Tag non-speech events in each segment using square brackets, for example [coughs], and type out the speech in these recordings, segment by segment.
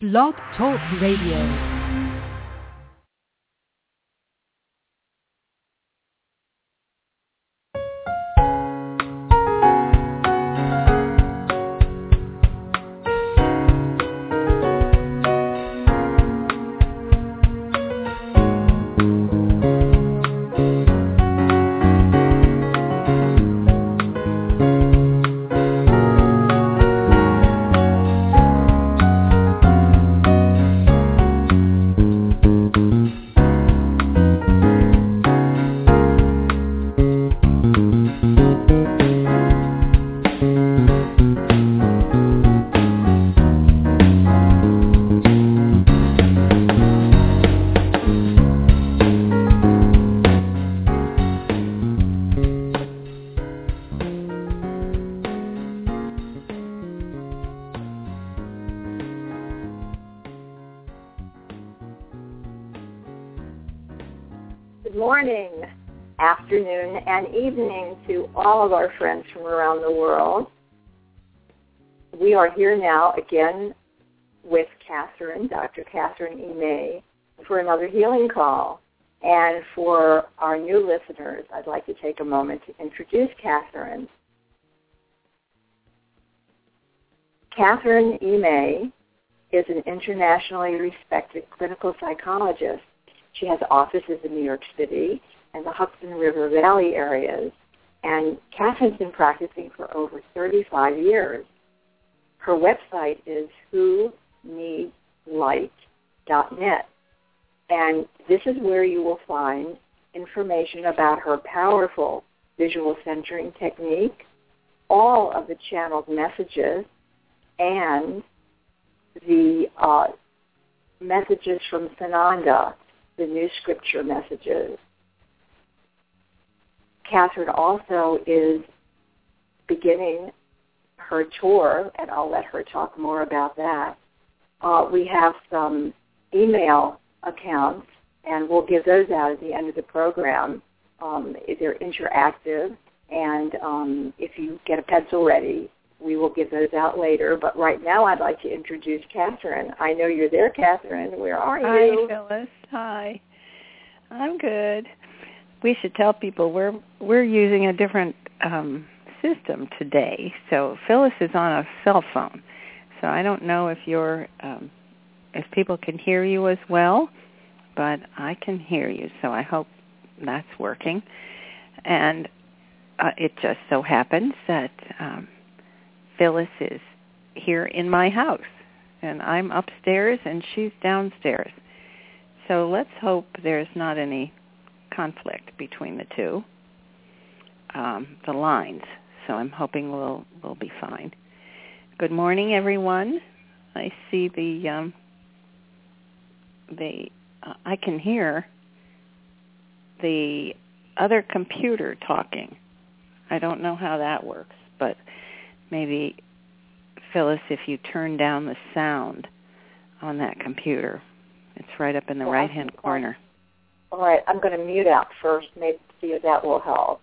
Blog Talk Radio. And evening to all of our friends from around the world. We are here now again with Kathryn, Dr. Kathryn E. May, for another healing call. And for our new listeners, I'd like to take a moment to introduce Kathryn. Kathryn E. May is an internationally respected clinical psychologist. She has offices in New York City and the Hudson River Valley areas. And Kathryn's been practicing for over 35 years. Her website is who needs light.net. And this is where you will find information about her powerful visual centering technique, all of the channeled messages, and the uh, messages from Sananda, the new scripture messages. Kathryn also is beginning her tour, and I'll let her talk more about that. Uh, we have some email accounts, and we'll give those out at the end of the program. Um, they're interactive, and um, if you get a pencil ready, we will give those out later. But right now, I'd like to introduce Kathryn. I know you're there, Kathryn. Where are you? Hi, Phyllis. Hi. I'm good we should tell people we're we're using a different um, system today. So Phyllis is on a cell phone. So I don't know if you're um, if people can hear you as well, but I can hear you. So I hope that's working. And uh, it just so happens that um, Phyllis is here in my house, and I'm upstairs and she's downstairs. So let's hope there's not any conflict between the two, um, the lines. So I'm hoping we'll we'll be fine. Good morning, everyone. I see the um, the uh, I can hear the other computer talking. I don't know how that works, but maybe Phyllis, if you turn down the sound on that computer, it's right up in the right hand corner. All right, I'm going to mute out first, maybe see if that will help.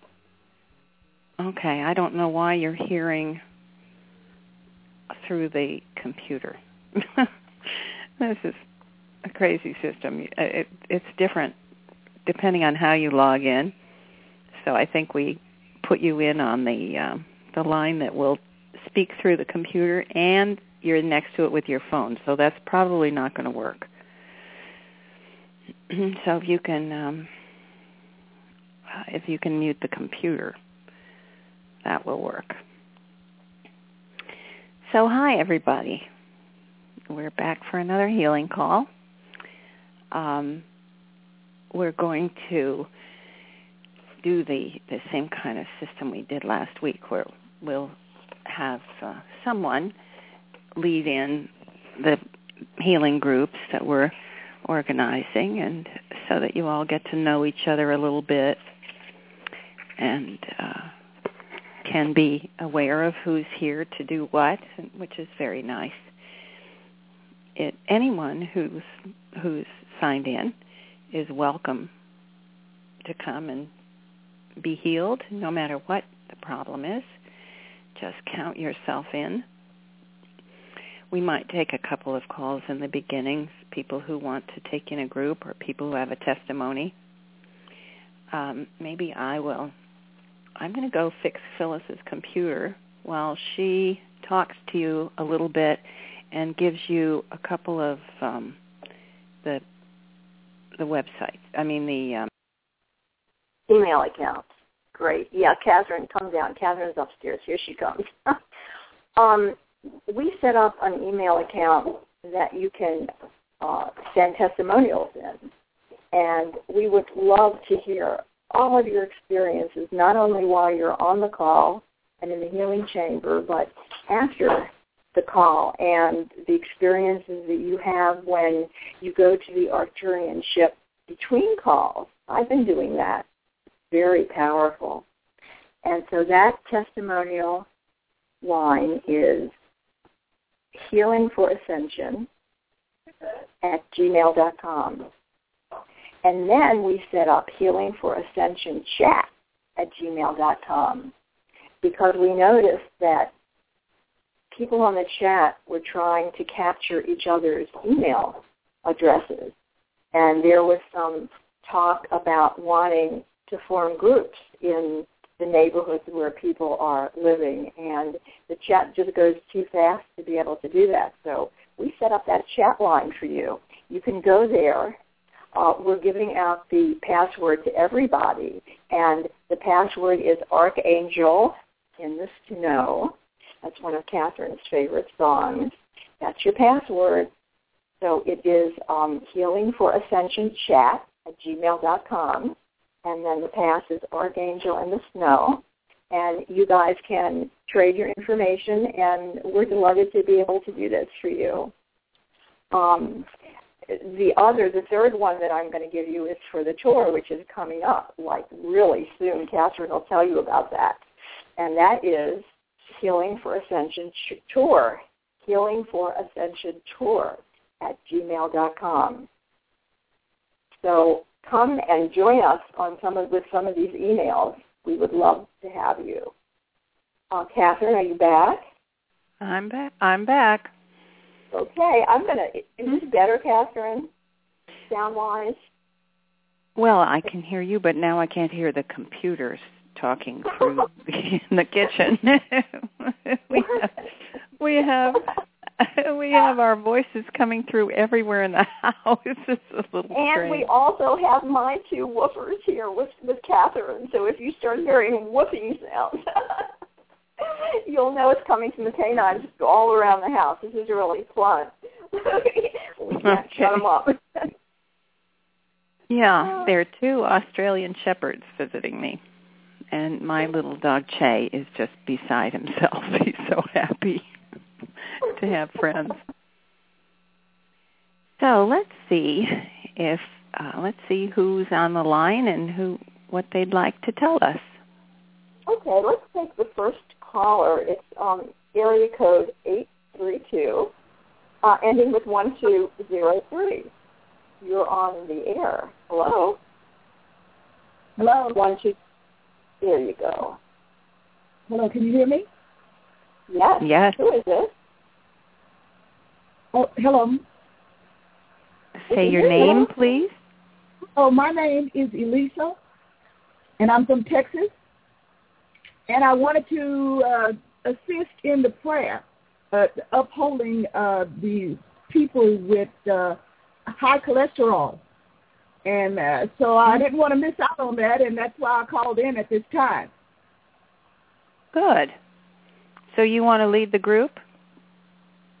Okay, I don't know why you're hearing through the computer. [laughs] this is a crazy system. It, it's different depending on how you log in. So I think we put you in on the um, the line that will speak through the computer, and you're next to it with your phone. So that's probably not going to work. So if you can um, if you can mute the computer, that will work. So hi everybody. We're back for another healing call. Um, we're going to do the, the same kind of system we did last week where we'll have uh, someone lead in the healing groups that we're organizing and so that you all get to know each other a little bit and uh, can be aware of who's here to do what, which is very nice. It, anyone who's who's signed in is welcome to come and be healed, no matter what the problem is. Just count yourself in. We might take a couple of calls in the beginnings, people who want to take in a group or people who have a testimony. Um, maybe I will. I'm going to go fix Phyllis's computer while she talks to you a little bit and gives you a couple of um, the the websites. I mean the um, email accounts. Great. Yeah, Kathryn, come down. Kathryn's upstairs. Here she comes. [laughs] um, we set up an email account that you can uh, send testimonials in. And we would love to hear all of your experiences, not only while you're on the call and in the healing chamber, but after the call and the experiences that you have when you go to the Arcturian ship between calls. I've been doing that. Very powerful. And so that testimonial line is healing for ascension at gmail.com. And then we set up healing for ascension chat at gmail.com because we noticed that people on the chat were trying to capture each other's email addresses. And there was some talk about wanting to form groups in the neighborhoods where people are living. And the chat just goes too fast to be able to do that. So we set up that chat line for you. You can go there. Uh, we're giving out the password to everybody. And the password is Archangel in the Snow. That's one of Kathryn's favorite songs. That's your password. So it is um, Healing for Ascension Chat at gmail.com and then the pass is Archangel in the Snow. And you guys can trade your information, and we're delighted to be able to do this for you. Um, the other, the third one that I'm going to give you is for the tour, which is coming up like really soon. Kathryn will tell you about that. And that is Healing for Ascension Tour. Healing for Ascension Tour at gmail.com. So come and join us on some of with some of these emails. We would love to have you. Uh, Kathryn, are you back? I'm back. I'm back. Okay, I'm gonna. Is this better, Kathryn? Sound wise? Well, I can hear you, but now I can't hear the computers talking through [laughs] in the kitchen. [laughs] we have, we have [laughs] we have our voices coming through everywhere in the [laughs] house. It's a little And strange. we also have my two woofers here with with Kathryn. So if you start hearing woofing sounds, [laughs] you'll know it's coming from the canines all around the house. This is really fun. we can't Okay. shut them up. Yeah, there are two Australian shepherds visiting me. And my little dog Che is just beside himself. He's so happy to have friends. So let's see if uh, let's see who's on the line and who what they'd like to tell us. Okay, let's take the first caller. It's um, area code eight three two, uh, ending with one two zero three. You're on the air. Hello. Hello. One two. There you go. Hello. Can you hear me? Yes. Yes. Who is this? Oh, hello. Say your name, please. Oh, my name is Elisa, and I'm from Texas. And I wanted to uh, assist in the prayer, uh, upholding uh, the people with uh, high cholesterol. And uh, so I didn't want to miss out on that, and that's why I called in at this time. Good. So you want to lead the group?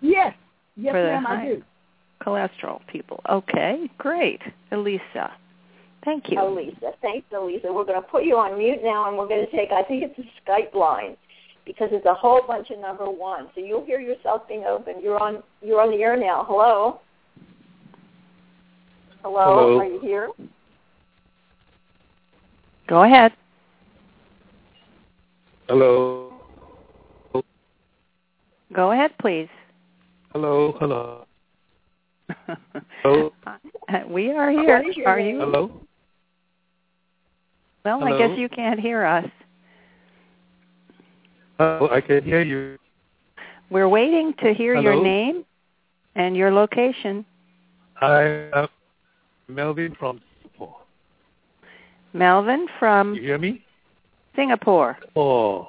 Yes, yes, For the ma'am, high- I do. Cholesterol people. Okay, great. Elisa. Thank you. Elisa. Thanks, Elisa. We're going to put you on mute now, and we're going to take, I think it's a Skype line, because it's a whole bunch of number one. So you'll hear yourself being open. You're on, you're on the air now. Hello? Hello? Hello. Are you here? Go ahead. Hello. Go ahead, please. Hello. Hello. [laughs] Hello. we are here. What is Are you? Hello. Well, I guess you can't hear us. Oh, I can hear you. We're waiting to hear your name and your location. I am Melvin from Singapore. Melvin from You hear me? Singapore. Oh,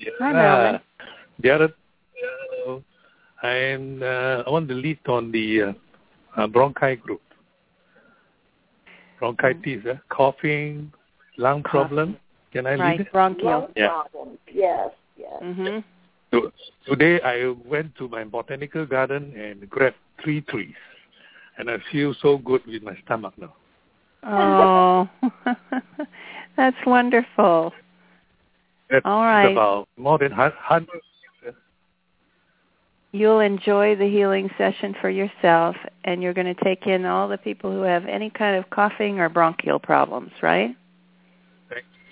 yeah. Hi, Melvin. The other, uh, I'm, uh, I want to lead on the uh, uh, bronchi group. Bronchitis, uh, coughing, lung problem. Can I lead Right, it? bronchial. Lung Yeah. problems. Yes, yes. hmm So, today I went to my botanical garden and grabbed three trees, and I feel so good with my stomach now. Oh, [laughs] that's wonderful. That's All right. about more than hun- hundred. You'll enjoy the healing session for yourself, and you're going to take in all the people who have any kind of coughing or bronchial problems, right?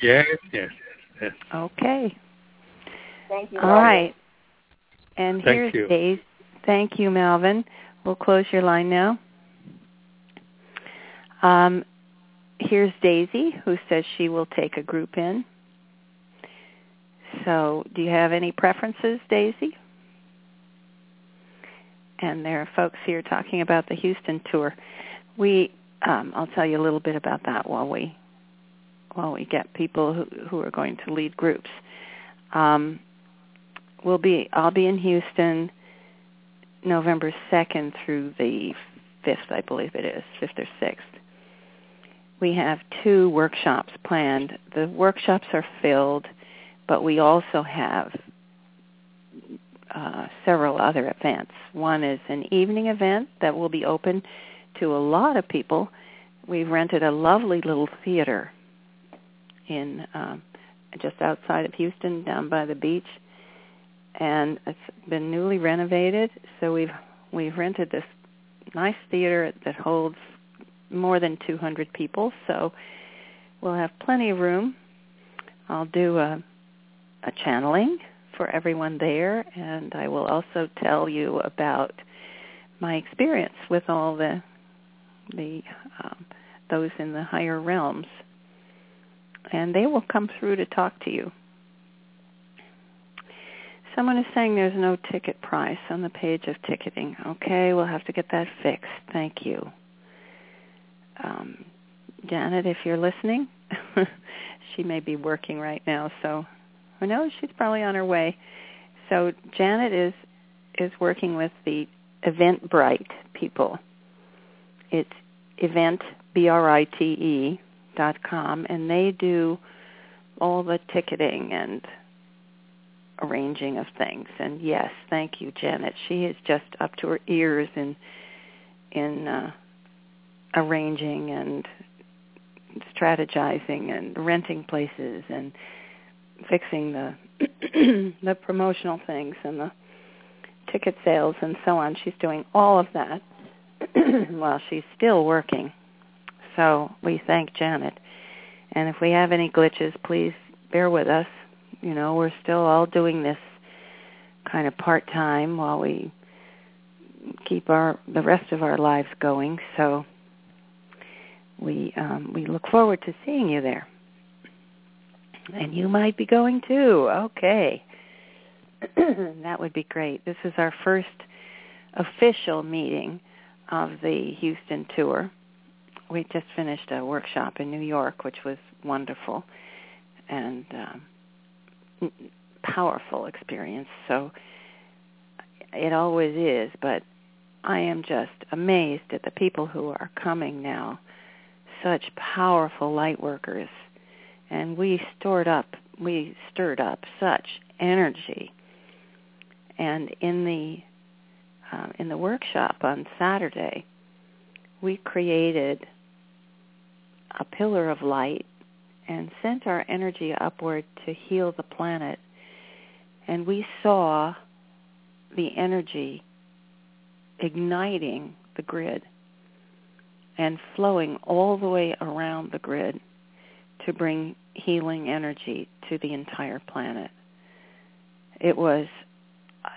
Yes, yes, yes, yes. Okay. Thank you. All right. And Thank here's you. Daisy. Thank you, Melvin. We'll close your line now. Um, here's Daisy, who says she will take a group in. So, do you have any preferences, Daisy? And there are folks here talking about the Houston tour. We, um, I'll tell you a little bit about that while we, while we get people who, who are going to lead groups. Um, we'll be I'll be in Houston November 2nd through the 5th, I believe it is, 5th or 6th. We have two workshops planned. The workshops are filled, but we also have uh, several other events. One is an evening event that will be open to a lot of people. We've rented a lovely little theater in um, just outside of Houston, down by the beach, and it's been newly renovated. So we've we've rented this nice theater that holds more than 200 people. So we'll have plenty of room. I'll do a a channeling for everyone there, and I will also tell you about my experience with all the the um, those in the higher realms and they will come through to talk to you. Someone is saying there's no ticket price on the page of ticketing. Okay, we'll have to get that fixed. Thank you. Um, Janet, if you're listening, [laughs] she may be working right now, so who knows? She's probably on her way. So Janet is is working with the Eventbrite people. It's event b r i t e dot com and they do all the ticketing and arranging of things and yes thank you janet she is just up to her ears in in uh arranging and strategizing and renting places and fixing the [clears throat] the promotional things and the ticket sales and so on she's doing all of that [clears throat] while she's still working so we thank Janet. And if we have any glitches, please bear with us. You know, we're still all doing this kind of part-time while we keep our the rest of our lives going. So we um, we look forward to seeing you there. And you might be going too. Okay. [clears throat] that would be great. This is our first official meeting of the Houston tour we just finished a workshop in New York, which was wonderful and um, powerful experience. So it always is, but I am just amazed at the people who are coming now. Such powerful light workers, and we stored up, we stirred up such energy. And in the uh, in the workshop on Saturday, we created a pillar of light and sent our energy upward to heal the planet. And we saw the energy igniting the grid and flowing all the way around the grid to bring healing energy to the entire planet. It was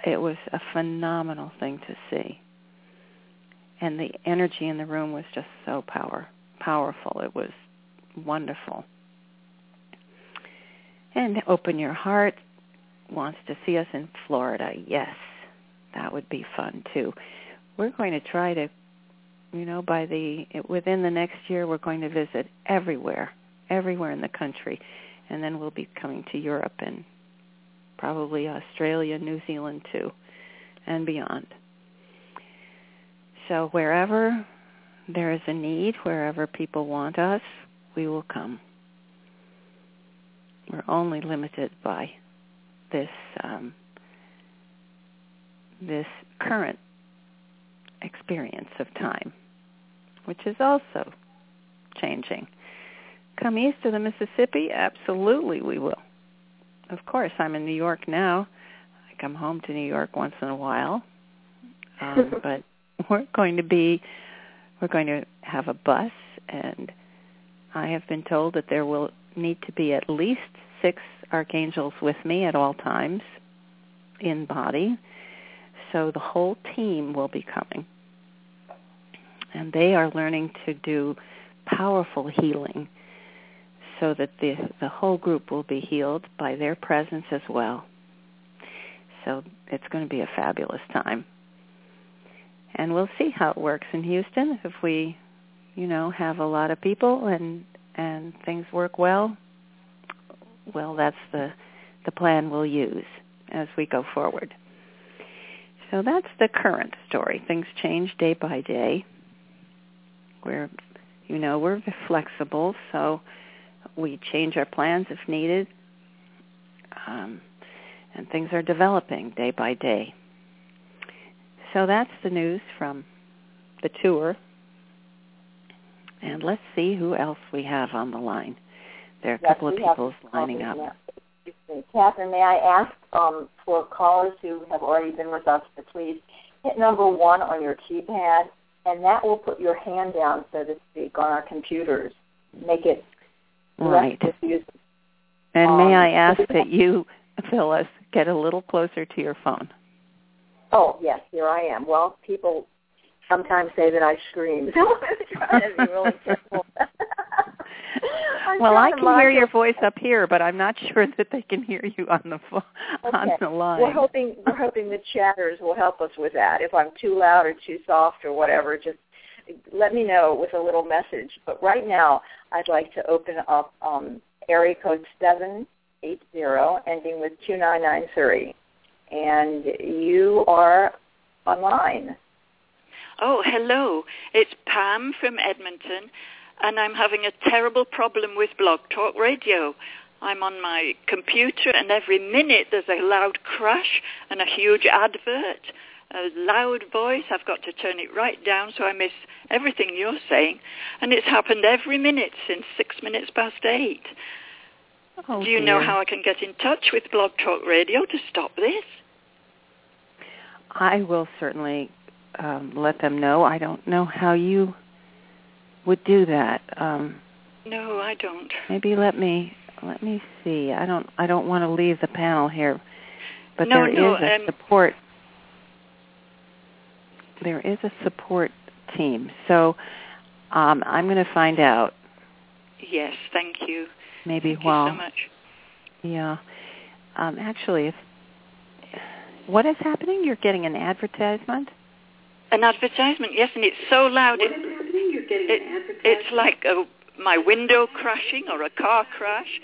it was a phenomenal thing to see. And the energy in the room was just so power powerful. It was wonderful. And Open Your Heart wants to see us in Florida. Yes. that would be fun too. We're going to try to, you know, by the within the next year, we're going to visit everywhere, everywhere in the country, and then we'll be coming to Europe and probably Australia, New Zealand too, and beyond. So wherever there is a need, wherever people want us, we will come. We're only limited by this um, this current experience of time, which is also changing. Come east of the Mississippi? Absolutely we will. Of course, I'm in New York now. I come home to New York once in a while. Um, [laughs] but we're going to be, we're going to have a bus, and I have been told that there will need to be at least six archangels with me at all times in body. So the whole team will be coming. And they are learning to do powerful healing so that the, the whole group will be healed by their presence as well. So it's going to be a fabulous time. And we'll see how it works in Houston if we, you know, have a lot of people and and things work well. Well, that's the the plan we'll use as we go forward. So that's the current story. Things change day by day. We're, you know, we're flexible, so we change our plans if needed. Um, and things are developing day by day. So that's the news from the tour. And let's see who else we have on the line. There are a yes, couple of people lining up. Kathryn, may I ask um, for callers who have already been with us to please hit number one on your keypad, and that will put your hand down, so to speak, on our computers. Make it right. And um, may I [laughs] ask that you, Phyllis, get a little closer to your phone? Oh yes, here I am. Well, people sometimes say that I scream, so [laughs] I'm trying to be really [laughs] careful. well, I can hear your voice up here, but I'm not sure that they can hear you on the phone, okay. on the line. We're hoping we're hoping the chatters will help us with that. If I'm too loud or too soft or whatever, just let me know with a little message. But right now, I'd like to open up um, area code seven eight zero, ending with two nine nine three, and you are online. Oh, hello. It's Pam from Edmonton, and I'm having a terrible problem with Blog Talk Radio. I'm on my computer, and every minute there's a loud crash and a huge advert, a loud voice. I've got to turn it right down so I miss everything you're saying. And it's happened every minute since six minutes past eight. Oh, Do you dear. know how I can get in touch with Blog Talk Radio to stop this? I will certainly um, let them know. I don't know how you would do that. Um, No, I don't. maybe let me let me see. I don't I don't want to leave the panel here, but No, there is no, a um, support. There is a support team, so um, I'm going to find out. Yes, thank you. Maybe Thank while you so much. yeah. Um, actually, if what is happening? You're getting an advertisement. An advertisement, yes, and it's so loud. It, it, it's like a, my window crashing or a car crash,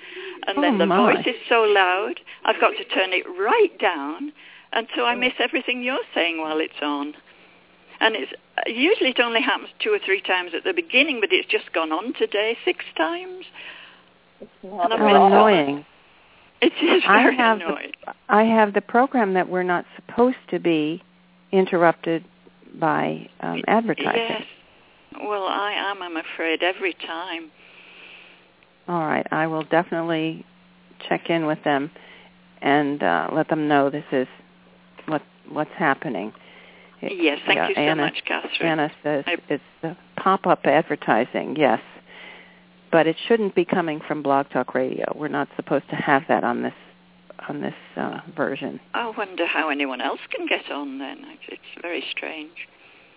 and Oh, then the my. voice is so loud. I've got to turn it right down, and so I miss everything you're saying while it's on. And it's usually it only happens two or three times at the beginning, but it's just gone on today six times. It's And not I'm really at all. sorry. annoying! It is I very have annoying. the I have the program that we're not supposed to be interrupted by um, advertising. Yes. Well, I am. I'm afraid every time. All right, I will definitely check in with them and uh, let them know this is what what's happening. Yes, thank yeah, you so Anna, much, Kathryn. Anna says I- it's the pop-up advertising, yes, but it shouldn't be coming from Blog Talk Radio. We're not supposed to have that on this on this uh, version. I wonder how anyone else can get on then. It's very strange.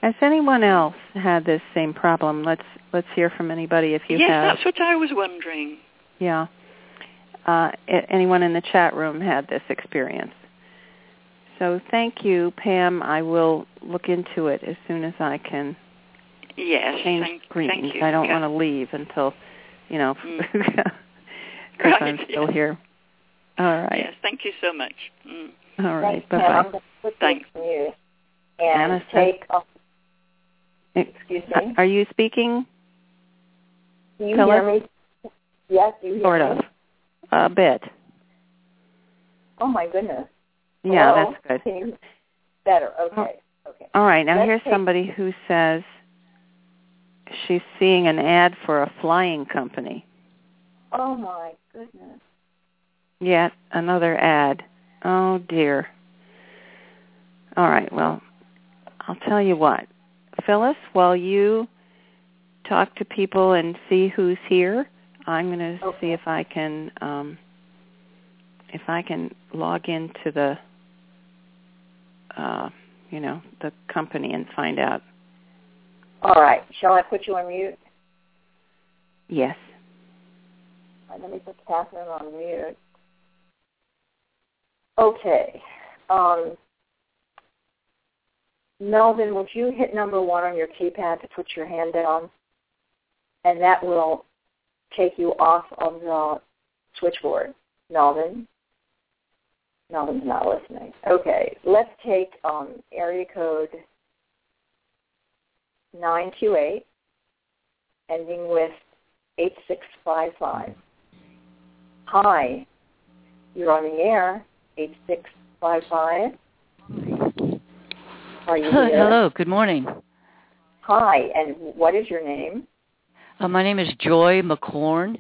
Has anyone else had this same problem? Let's let's hear from anybody if you yes, have. Yes, that's what I was wondering. Yeah. Uh, anyone in the chat room had this experience. So thank you, Pam. I will look into it as soon as I can Yes, change thank, screens. thank you. I don't Yeah. want to leave until, you know, Mm. [laughs] because [laughs] Right, I'm still yes. here. All right. Yes, thank you so much. Mm. All right. Thanks, Bye Pam. I'm bye. going to put Thanks. this mute and Anna take. Ex- excuse me. Are you speaking? Do you Phyllis? hear me? Yes, you hear Sort me? of. A bit. Oh my goodness. Yeah, Hello? that's good. Better? Okay. Okay. All right. Now Let's here's take- somebody who says she's seeing an ad for a flying company. Oh my goodness. Yet another ad. Oh dear. All right. Well, I'll tell you what. Phyllis, while you talk to people and see who's here, I'm going to Okay. see if I can um if I can log into the uh you know, the company and find out. All right. Shall I put you on mute? Yes. Right, let me put Kathryn on mute. Okay. Um, Melvin, would you hit number one on your keypad to put your hand down? And that will take you off of the switchboard. Melvin? Melvin's not listening. Okay. Let's take um, area code 928, ending with 8655. Hi, you're on the air, 8655. Are you [laughs] Hello, hello, good morning. Hi, and what is your name? Uh, my name is Joy McCorn.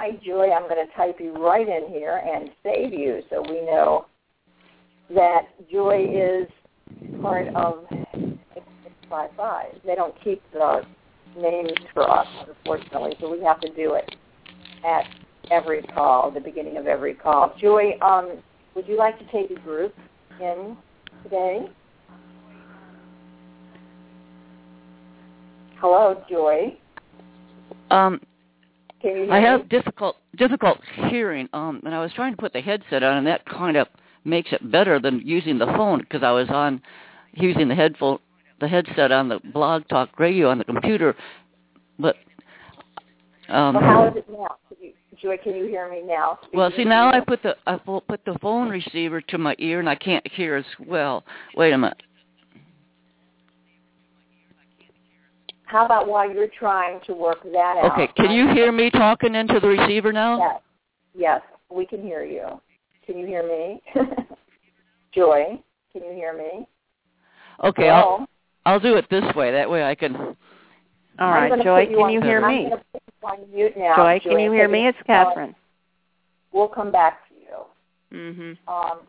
Hi, Joy. I'm going to type you right in here and save you so we know that Joy is part of 8655. They don't keep the names for us, unfortunately, so we have to do it at every call, the beginning of every call. Joy, um, would you like to take a group in today? Hello, Joy. Um, Can I me? have difficult difficult hearing, um, and I was trying to put the headset on, and that kind of makes it better than using the phone because I was on using the headphone the headset on the blog talk radio on the computer, but um, Well, how is it now? Can you, Joy, can you hear me now? well, see now I put the I pu- put the phone receiver to my ear and I can't hear as well. Wait a minute. How about while you're trying to work that out? Okay, can you hear me talking into the receiver now? Yes. Yes, we can hear you. Can you hear me? [laughs] Joy, can you hear me? Okay, I'll I'll do it this way. That way I can. All I'm right, gonna Joy, put can on- you hear I'm me? you on. Joy, can you hear me? It's Kathryn. We'll come back to you. Mhm. Um,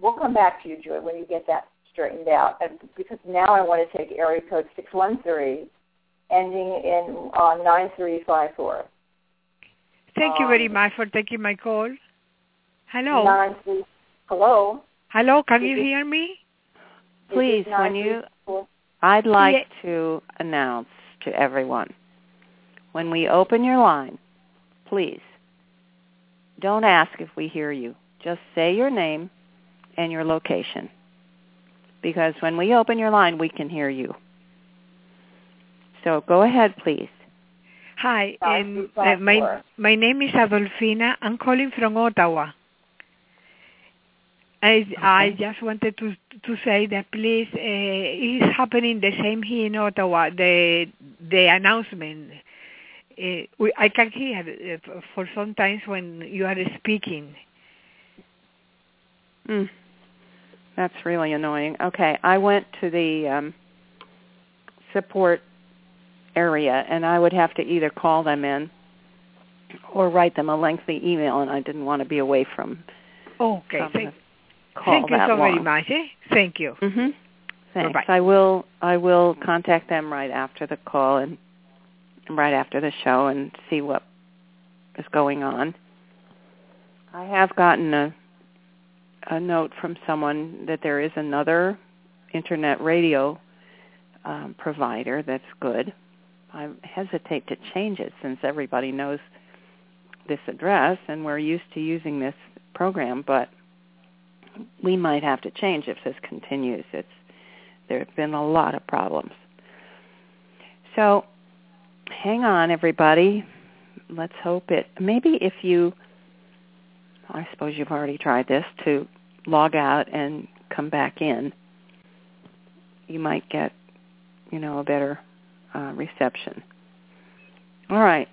we'll come back to you, Joy, when you get that straightened out. And because now I want to take area code 613, ending in uh, 9354. Thank you very Um, much for taking my call. Hello. Nine three. Hello. Hello, can Is you it- hear me? Please, when you I'd like Yeah. to announce to everyone when we open your line, please don't ask if we hear you. Just say your name and your location. Because when we open your line, we can hear you. So go ahead, please. Hi, Nine um, uh, my my name is Adolfina. I'm calling from Ottawa. I I just wanted to to say that please, uh, it's happening the same here in Ottawa. The the announcement. Uh, we, I can hear uh, for some times when you are speaking. Mm. That's really annoying. Okay, I went to the um, support area, and I would have to either call them in or write them a lengthy email, and I didn't want to be away from Okay, thank, thank you so long. very much. Eh? Thank you. Mhm. Thanks. Bye-bye. I will. I will contact them right after the call and right after the show and see what is going on. I have gotten a a note from someone that there is another internet radio um, provider that's good. I hesitate to change it since everybody knows this address and we're used to using this program, but we might have to change if this continues. It's there have been a lot of problems. So hang on everybody. Let's hope it maybe if you I suppose you've already tried this to log out and come back in, you might get, you know, a better uh, reception. All right.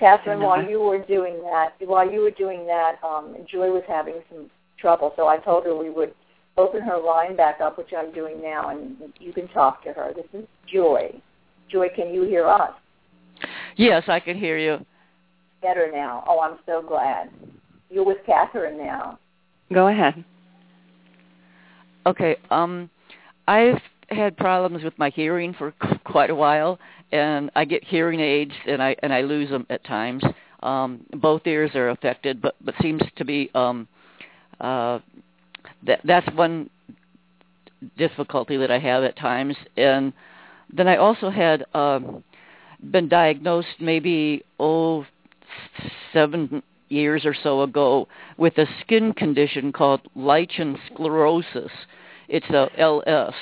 Kathryn, while you were doing that, while you were doing that, um, Joy was having some trouble, so I told her we would open her line back up, which I'm doing now, and you can talk to her. This is Joy. Joy, can you hear us? Yes, I can hear you. Better now. Oh, I'm so glad. You're with Kathryn now. Go ahead. Okay. Um, I've had problems with my hearing for [laughs] quite a while, and I get hearing aids, and I and I lose them at times. Um, both ears are affected, but but seems to be um, uh, that that's one difficulty that I have at times, and then I also had um, been diagnosed maybe oh seven years or so ago with a skin condition called lichen sclerosis. It's a LS.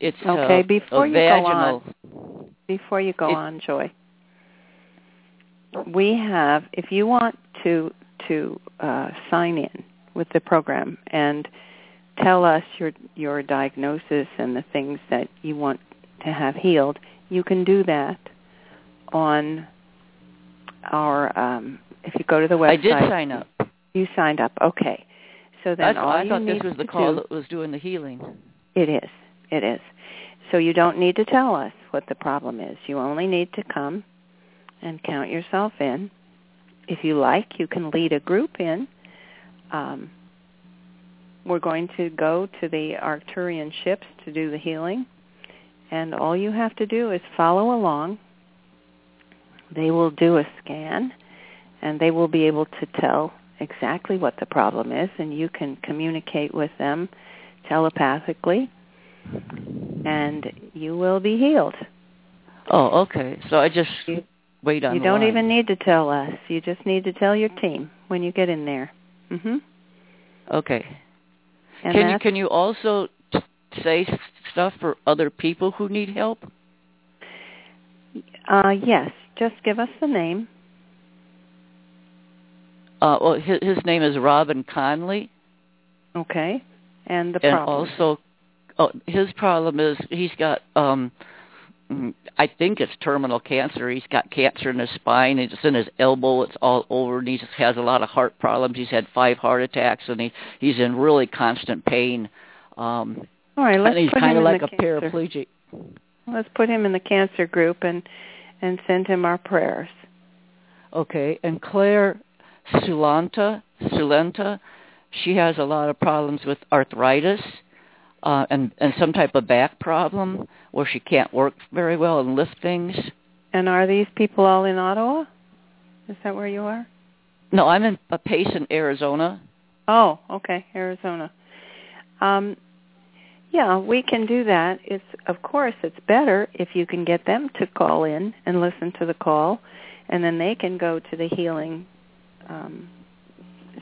It's okay. A, before a you vaginal. go on, before you go It- on, Joy, we have. If you want to to uh, sign in with the program and tell us your your diagnosis and the things that you want to have healed, you can do that on our. Um, if you go to the website, I did sign up. You signed up. Okay. So then I, all I thought this was the call do- that was doing the healing. it is. It is. So you don't need to tell us what the problem is. You only need to come and count yourself in. If you like, you can lead a group in. Um, we're going to go to the Arcturian ships to do the healing. And all you have to do is follow along. They will do a scan and they will be able to tell exactly what the problem is and you can communicate with them telepathically and you will be healed. Oh, okay. So I just You- wait on you don't line. even need to tell us. You just need to tell your team when you get in there. Mhm. Okay. And can you can you also t- say stuff for other people who need help? uh yes, just give us the name. Uh, well, his, his name is Robin Conley, Okay. And the and problem. also, oh, his problem is he's got um, I think it's terminal cancer. He's got cancer in his spine. It's in his elbow. It's all over, and he just has a lot of heart problems. He's had five heart attacks, and he he's in really constant pain. Um, All right, let's and he's put kind him of in like the a cancer. paraplegic. Let's put him in the cancer group and and send him our prayers. Okay, and Claire Sulanta, Sulenta, she has a lot of problems with arthritis uh, and and some type of back problem where she can't work very well and lift things. And are these people all in Ottawa? Is that where you are? No, I'm in a Pace in Arizona. Oh, okay, Arizona. Um, yeah, we can do that. It's of course it's better if you can get them to call in and listen to the call, and then they can go to the healing um,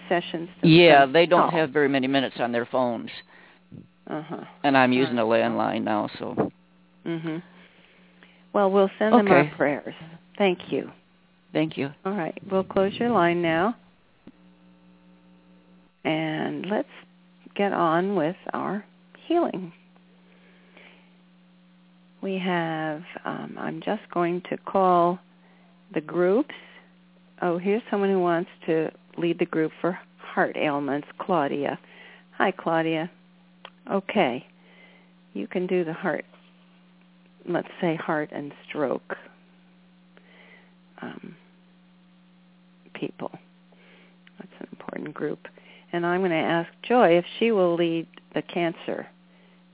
sessions. Yeah, they don't have very many minutes on their phones, Uh-huh. and I'm using a landline now, so Mhm. Well, we'll send them our prayers. Thank you. thank you. All right, we'll close your line now. And let's get on with our healing. We have, um, I'm just going to call the groups. Oh, here's someone who wants to lead the group for heart ailments, Claudia. Hi, Claudia. Okay. You can do the heart, let's say heart and stroke um, people. That's an important group. And I'm going to ask Joy if she will lead the cancer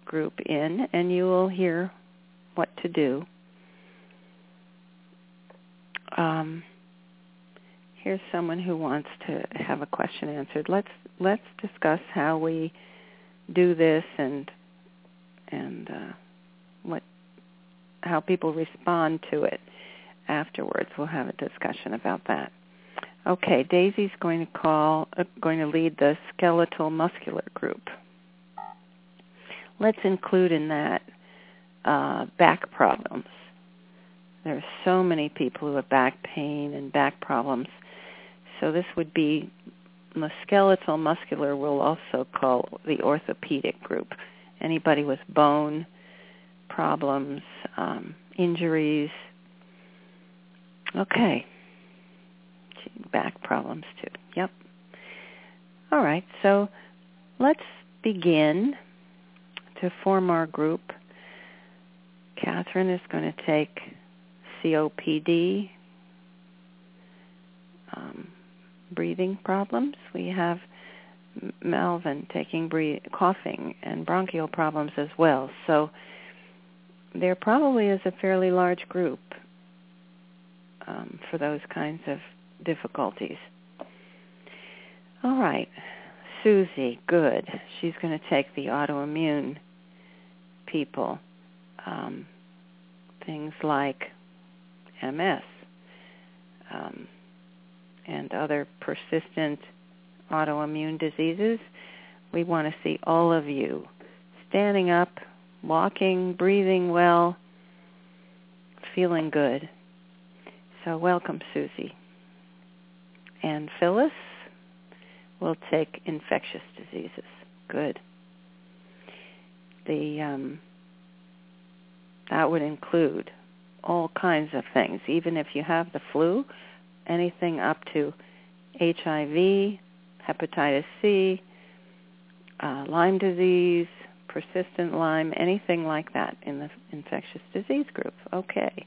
group in, and you will hear what to do. Um, here's someone who wants to have a question answered. Let's let's discuss how we do this and and uh, what how people respond to it afterwards. We'll have a discussion about that. Okay, Daisy's going to call, uh, going to lead the skeletal muscular group. Let's include in that uh, back problems. There are so many people who have back pain and back problems. So this would be the skeletal muscular we'll also call the orthopedic group. Anybody with bone problems, um, injuries. Okay. Back problems too. Yep. All right, so let's begin to form our group. Catherine is going to take COPD, um, breathing problems. We have Melvin taking breath- coughing and bronchial problems as well. So there probably is a fairly large group um, for those kinds of difficulties. All right, Susie, good. She's going to take the autoimmune people. Um, things like MS um, and other persistent autoimmune diseases. We want to see all of you standing up, walking, breathing well, feeling good. So welcome, Susie. And Phyllis will take infectious diseases. Good. The um, that would include all kinds of things, even if you have the flu, anything up to HIV, hepatitis C, uh, Lyme disease, persistent Lyme, anything like that in the infectious disease group. Okay.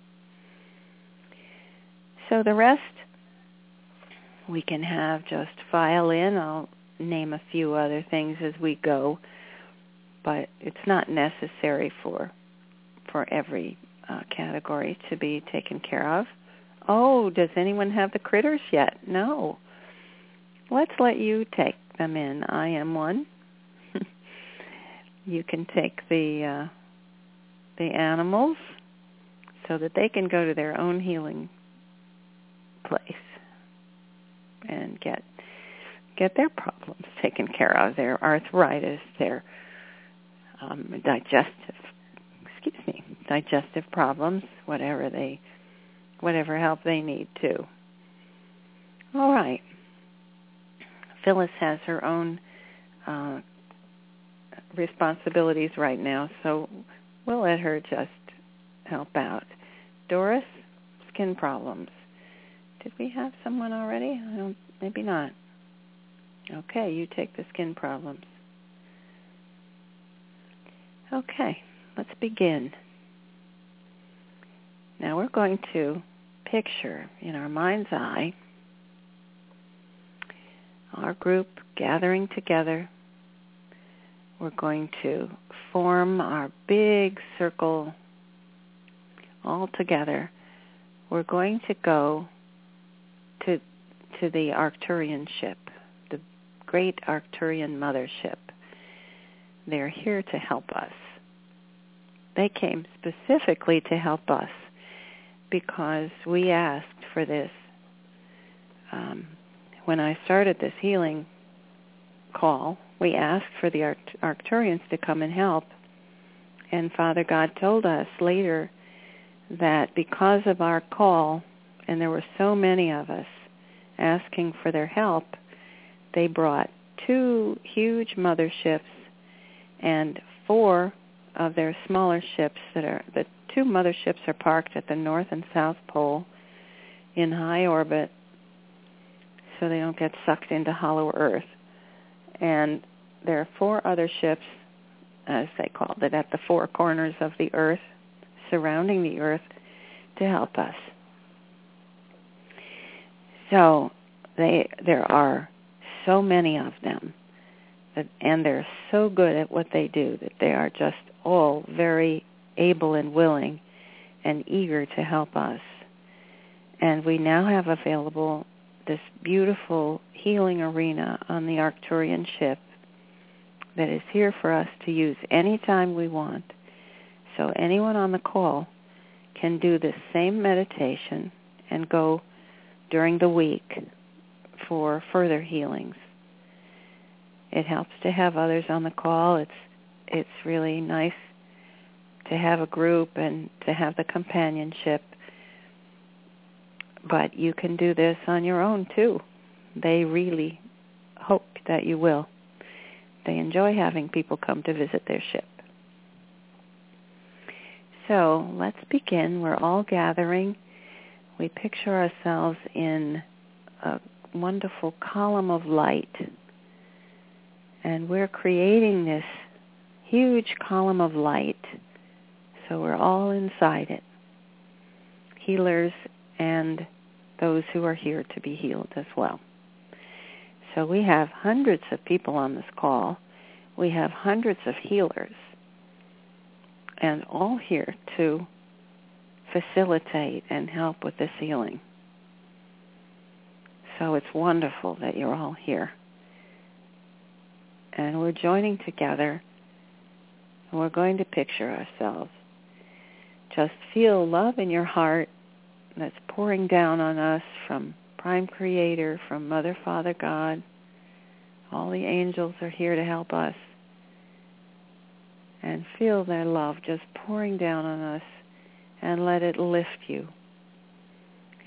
So the rest we can have just file in. I'll name a few other things as we go, but it's not necessary for for every uh, category to be taken care of. Oh, does anyone have the critters yet? No. Let's let you take them in. I am one. [laughs] you can take the uh, the animals so that they can go to their own healing place and get get their problems [laughs] taken care of, their arthritis, their um, digestive excuse me, digestive problems, whatever they whatever help they need too. All right. Phyllis has her own uh, responsibilities right now, so we'll let her just help out. Doris, skin problems. Did we have someone already? I don't. Maybe not. Okay, you take the skin problems. Okay, let's begin. Now we're going to picture in our mind's eye our group gathering together. We're going to form our big circle all together. We're going to go to to the Arcturian ship, the great Arcturian mothership. They're here to help us. They came specifically to help us because we asked for this. Um, when I started this healing call, we asked for the Arct- Arcturians to come and help. And Father God told us later that because of our call, and there were so many of us asking for their help, they brought two huge motherships and four of their smaller ships that are the two motherships are parked at the north and south pole in high orbit so they don't get sucked into hollow earth. And there are four other ships, as they call it, at the four corners of the earth, surrounding the earth to help us. So they there are so many of them that, and they're so good at what they do that they are just all very able and willing and eager to help us. And we now have available this beautiful healing arena on the Arcturian ship that is here for us to use anytime we want. So anyone on the call can do this same meditation and go during the week for further healings. It helps to have others on the call. It's it's really nice to have a group and to have the companionship. But you can do this on your own too. They really hope that you will. They enjoy having people come to visit their ship. So let's begin. We're all gathering. We picture ourselves in a wonderful column of light. And we're creating this huge column of light. So we're all inside it. Healers and those who are here to be healed as well. So we have hundreds of people on this call. We have hundreds of healers and all here to facilitate and help with this healing. So it's wonderful that you're all here. And we're joining together and we're going to picture ourselves. Just feel love in your heart that's pouring down on us from Prime Creator, from Mother, Father, God. All the angels are here to help us and feel their love just pouring down on us and let it lift you.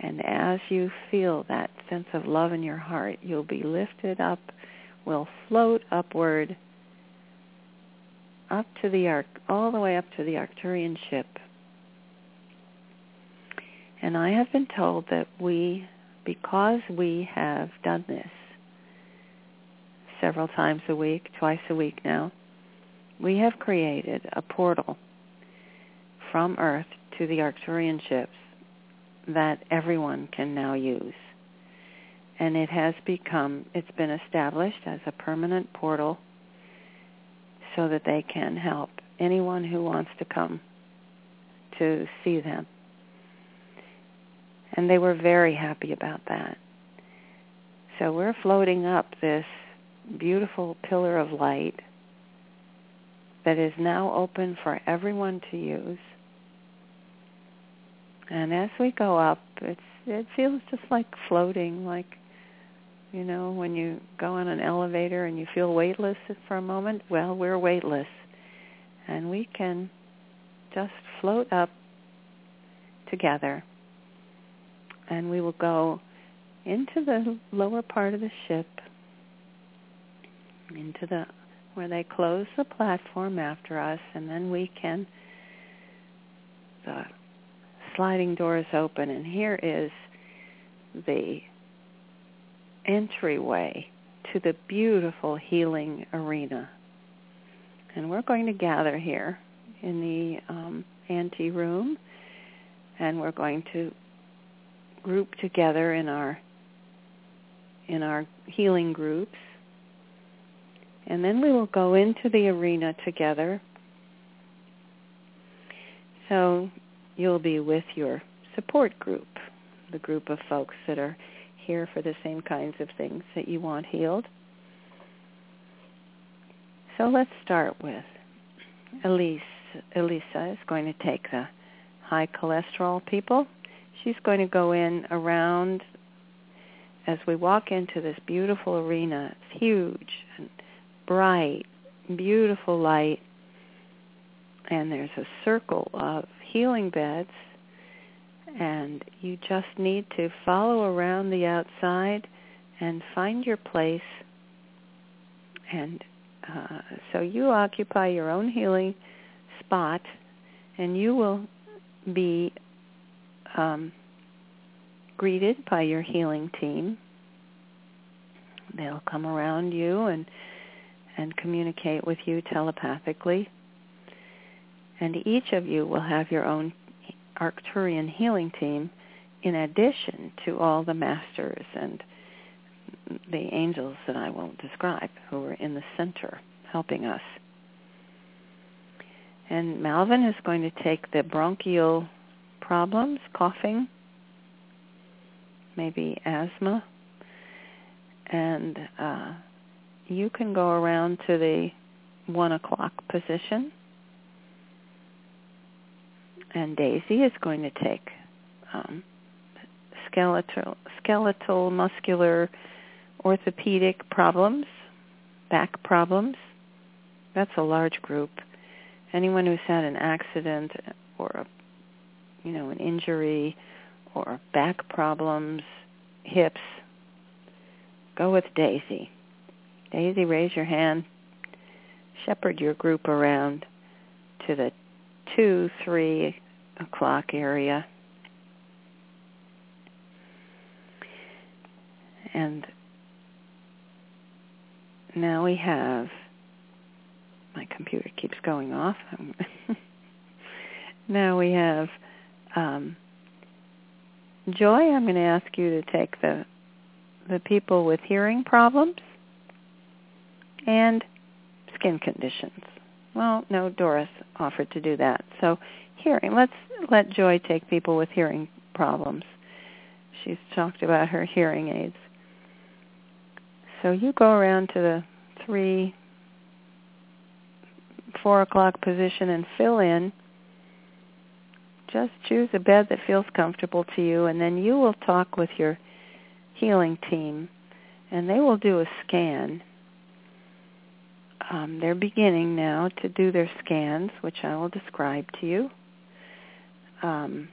And as you feel that sense of love in your heart, you'll be lifted up, will float upward up to the arc, all the way up to the Arcturian ship. And I have been told that we, because we have done this several times a week, twice a week now, we have created a portal from Earth to the Arcturian ships that everyone can now use. And it has become, it's been established as a permanent portal so that they can help anyone who wants to come to see them. And they were very happy about that. So we're floating up this beautiful pillar of light that is now open for everyone to use. And as we go up, it's it feels just like floating, like you know, when you go on an elevator and you feel weightless for a moment. Well, we're weightless, and we can just float up together, and we will go into the lower part of the ship, into the where they close the platform after us, and then we can, the sliding doors open, and here is the entryway to the beautiful healing arena. And we're going to gather here in the um, ante room, and we're going to group together in our in our healing groups and then we will go into the arena together. So you'll be with your support group, the group of folks that are here for the same kinds of things that you want healed. So let's start with Elise. Elisa is going to take the high cholesterol people. She's going to go in around as we walk into this beautiful arena. It's huge and bright, beautiful light, and there's a circle of healing beds, and you just need to follow around the outside and find your place. And uh, so you occupy your own healing spot, and you will be um, greeted by your healing team. They'll come around you and and communicate with you telepathically. And each of you will have your own Arcturian healing team in addition to all the masters and the angels that I won't describe who are in the center helping us. And Malvin is going to take the bronchial problems, coughing, maybe asthma, and uh, you can go around to the one o'clock position. And Daisy is going to take um, skeletal, skeletal, muscular orthopedic problems, back problems. That's a large group. Anyone who's had an accident or a, you know, an injury or back problems, hips, go with Daisy. Daisy, raise your hand. Shepherd your group around to the 2, 3 o'clock area. And now we have, my computer keeps going off. [laughs] now we have um, Joy. I'm going to ask you to take the the people with hearing problems and skin conditions. Well, no, Doris offered to do that. So hearing, let's let Joy take people with hearing problems. She's talked about her hearing aids. So you go around to the three, four o'clock position and fill in. Just choose a bed that feels comfortable to you, and then you will talk with your healing team, and they will do a scan. Um, they're beginning now to do their scans, which I will describe to you. Um,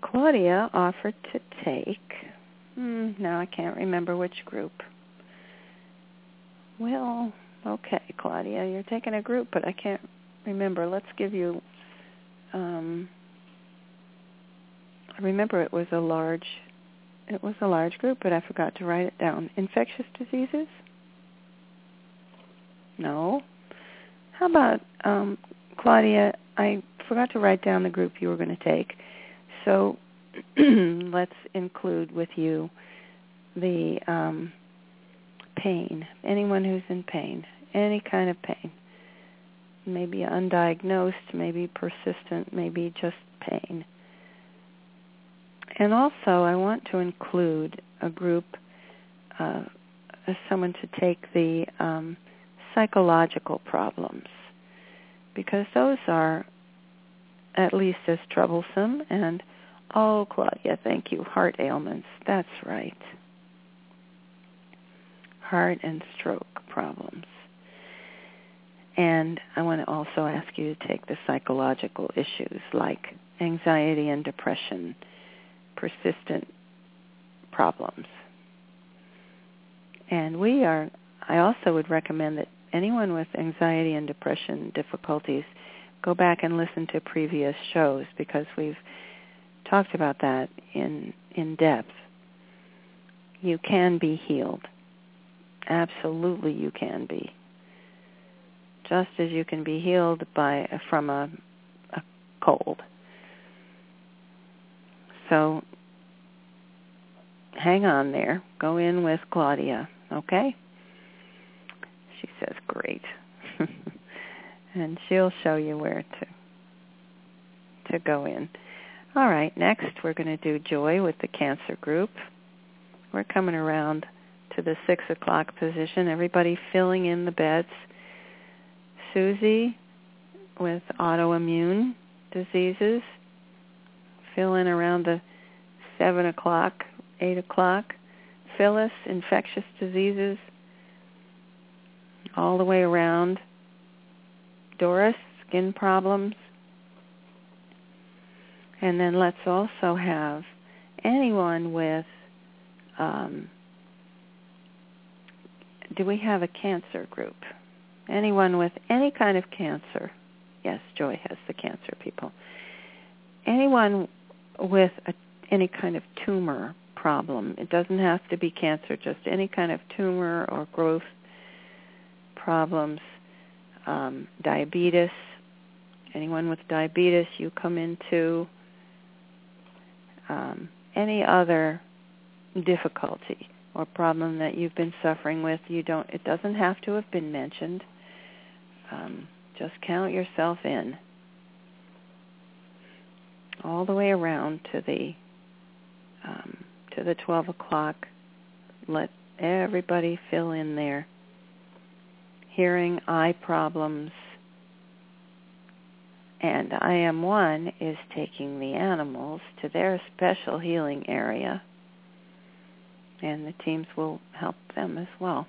Claudia offered to take, hmm, now I can't remember which group. Well, okay, Claudia, you're taking a group, but I can't remember. Let's give you um, I remember it was a large it was a large group, but I forgot to write it down. Infectious diseases? No. How about um, Claudia? I forgot to write down the group you were going to take, so [clears throat] let's include with you the um, pain. Anyone who's in pain, any kind of pain, maybe undiagnosed, maybe persistent, maybe just pain. And also, I want to include a group, uh, someone to take the um, psychological problems, because those are at least as troublesome. And oh, Claudia, thank you. Heart ailments. That's right. Heart and stroke problems. And I want to also ask you to take the psychological issues like anxiety and depression, persistent problems. And we are, I also would recommend that anyone with anxiety and depression difficulties go back and listen to previous shows because we've talked about that in, in depth. You can be healed. Absolutely you can be. Just as you can be healed by from a, a cold. So hang on there. Go in with Claudia, okay? She says, great. [laughs] and she'll show you where to to go in. All right, next we're going to do Joy with the cancer group. We're coming around to the 6 o'clock position. Everybody filling in the beds. Susie with autoimmune diseases. Fill in around the 7 o'clock 8 o'clock. Phyllis, infectious diseases, all the way around. Doris, skin problems. And then let's also have anyone with, um, do we have a cancer group? Anyone with any kind of cancer. Yes, Joy has the cancer people. Anyone with a, any kind of tumor problem. It doesn't have to be cancer, just any kind of tumor or growth problems, um, diabetes. Anyone with diabetes, you come into um, any other difficulty or problem that you've been suffering with. You don't. It doesn't have to have been mentioned. Um, just count yourself in all the way around to the um, to the 12 o'clock. Let everybody fill in there. Hearing, eye problems, and I am one is taking the animals to their special healing area. and the teams will help them as well.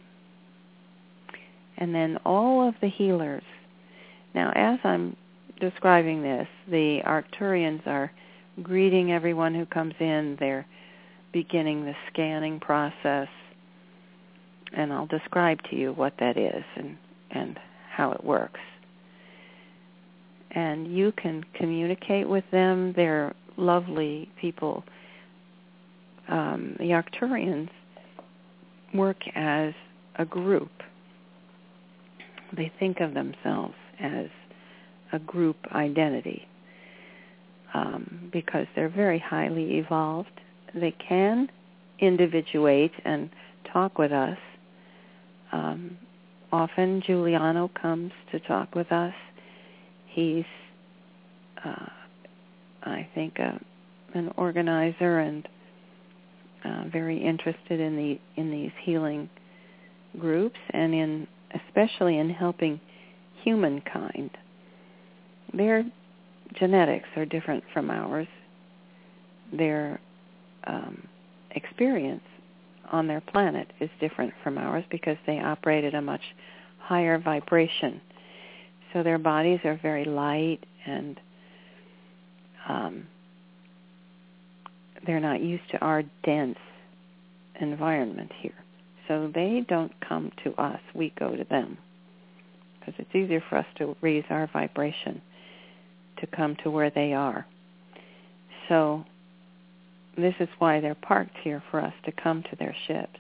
And then all of the healers. Now, as I'm describing this, the Arcturians are greeting everyone who comes in. They're beginning the scanning process, and I'll describe to you what that is and, and how it works. And you can communicate with them. They're lovely people. Um, the Arcturians work as a group. They think of themselves as a group identity um, because they're very highly evolved. They can individuate and talk with us. Um, often Juliano comes to talk with us. He's, uh, I think, uh, an organizer and uh, very interested in the in these healing groups and in especially in helping humankind. Their genetics are different from ours. Their um, experience on their planet is different from ours because they operate at a much higher vibration. So their bodies are very light and um, they're not used to our dense environment here. So they don't come to us. We go to them because it's easier for us to raise our vibration to come to where they are. So this is why they're parked here for us to come to their ships.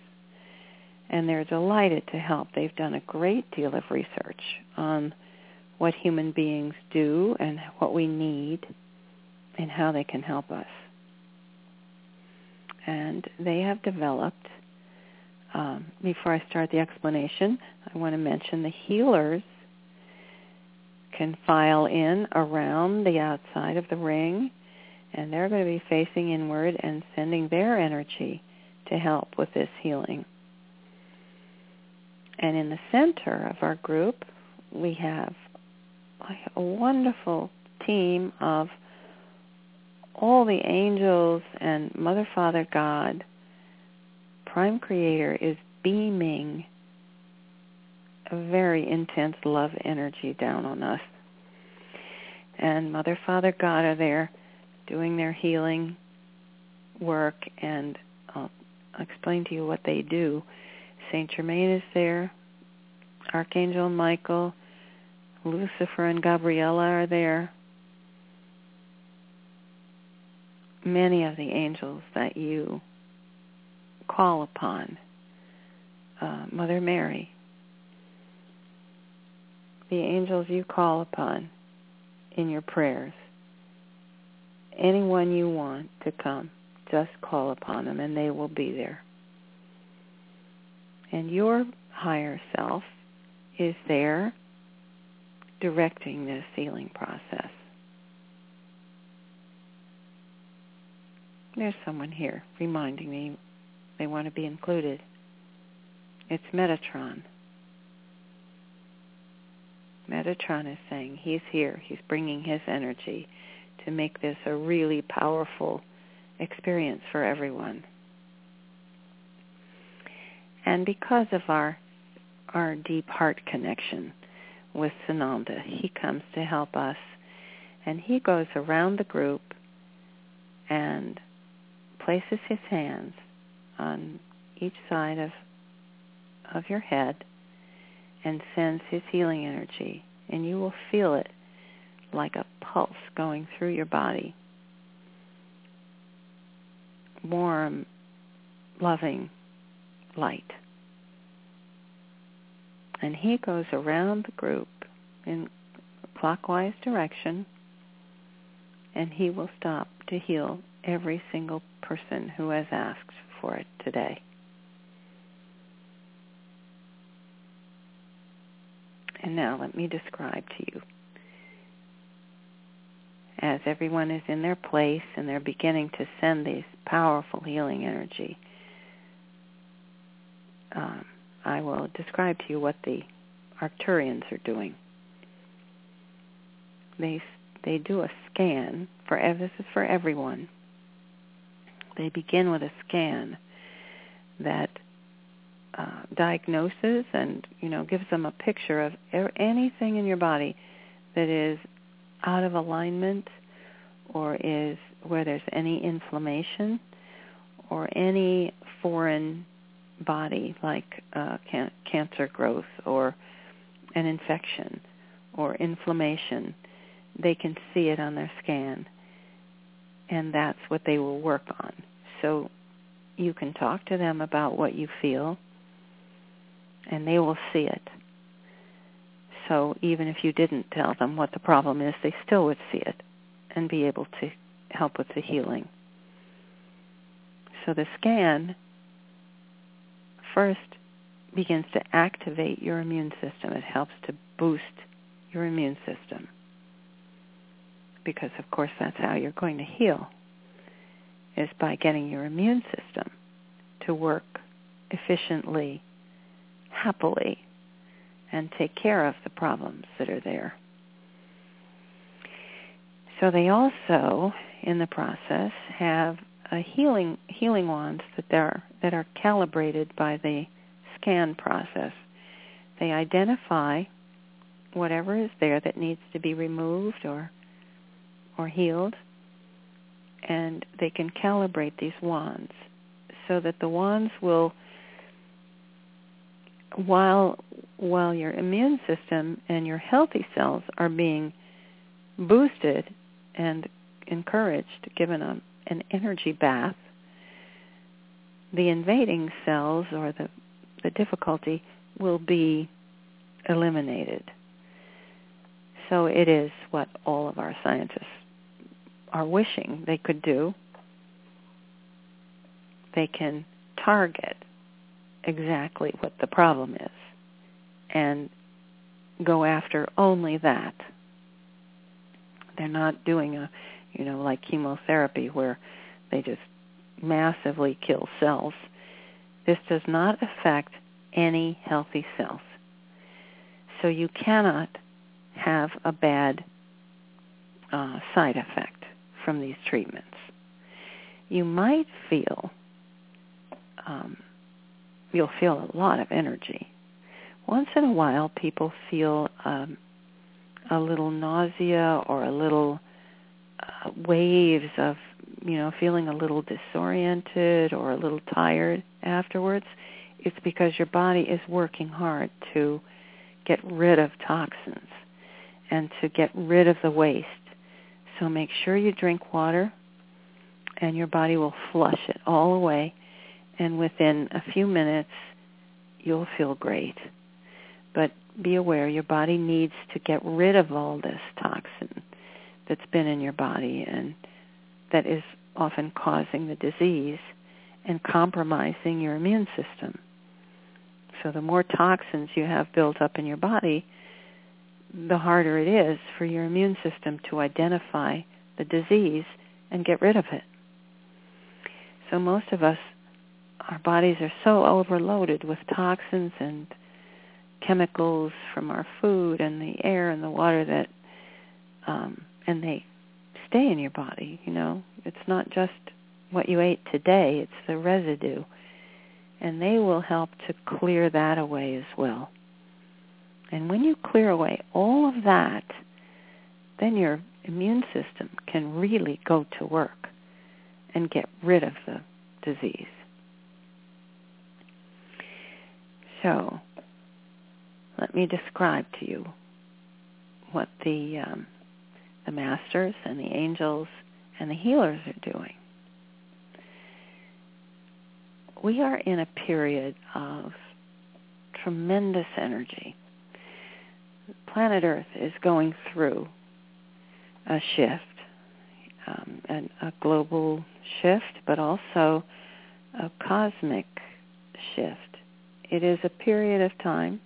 And they're delighted to help. They've done a great deal of research on what human beings do and what we need and how they can help us. And they have developed, um, before I start the explanation, I want to mention the healers can file in around the outside of the ring and they're going to be facing inward and sending their energy to help with this healing. And in the center of our group, we have a wonderful team of all the angels and Mother, Father, God. Prime Creator is beaming a very intense love energy down on us. And Mother, Father, God are there doing their healing work, and I'll explain to you what they do. Saint Germain is there. Archangel Michael, Lucifer and Gabriella are there. Many of the angels that you call upon. Uh, Mother Mary. The angels you call upon in your prayers anyone you want to come. Just call upon them and they will be there. And your higher self is there directing this healing process. There's someone here reminding me they want to be included. It's Metatron. Metatron is saying he's here. He's bringing his energy to make this a really powerful experience for everyone. And because of our our deep heart connection with Sananda, he comes to help us and he goes around the group and places his hands on each side of of your head and sends his healing energy and you will feel it like a pulse going through your body. Warm, loving light. And he goes around the group in clockwise direction and he will stop to heal every single person who has asked for it today. And now let me describe to you as everyone is in their place and they're beginning to send these powerful healing energy, um, I will describe to you what the Arcturians are doing. They they do a scan for this is for everyone. They begin with a scan. that uh, diagnoses and you know gives them a picture of er- anything in your body that is out of alignment or is where there's any inflammation or any foreign body like uh, can- cancer growth or an infection or inflammation, they can see it on their scan, and that's what they will work on. So you can talk to them about what you feel, and they will see it. So even if you didn't tell them what the problem is, they still would see it and be able to help with the healing. So the scan first begins to activate your immune system. It helps to boost your immune system. Because of course that's how you're going to heal is by getting your immune system to work efficiently, happily, and take care of the problems that are there. So they also, in the process, have a healing healing wands that are that are calibrated by the scan process. They identify whatever is there that needs to be removed or or healed and they can calibrate these wands so that the wands will while while your immune system and your healthy cells are being boosted and encouraged given a, an energy bath the invading cells or the the difficulty will be eliminated. So it is what all of our scientists are wishing they could do. They can target exactly what the problem is and go after only that. They're not doing a, you know, like chemotherapy where they just massively kill cells. This does not affect any healthy cells. So you cannot have a bad uh, side effect from these treatments. You might feel um, you'll feel a lot of energy. Once in a while, people feel um, a little nausea or a little uh, waves of you know feeling a little disoriented or a little tired afterwards. It's because your body is working hard to get rid of toxins and to get rid of the waste. So make sure you drink water and your body will flush it all away and within a few minutes you'll feel great. But be aware your body needs to get rid of all this toxin that's been in your body and that is often causing the disease and compromising your immune system. So the more toxins you have built up in your body, the harder it is for your immune system to identify the disease and get rid of it. So most of us, our bodies are so overloaded with toxins and chemicals from our food and the air and the water that, um, and they stay in your body. You know, it's not just what you ate today; it's the residue, and they will help to clear that away as well. And when you clear away all of that, then your immune system can really go to work and get rid of the disease. So, let me describe to you what the um, the masters and the angels and the healers are doing. We are in a period of tremendous energy planet Earth is going through a shift, um, and a global shift, but also a cosmic shift. It is a period of time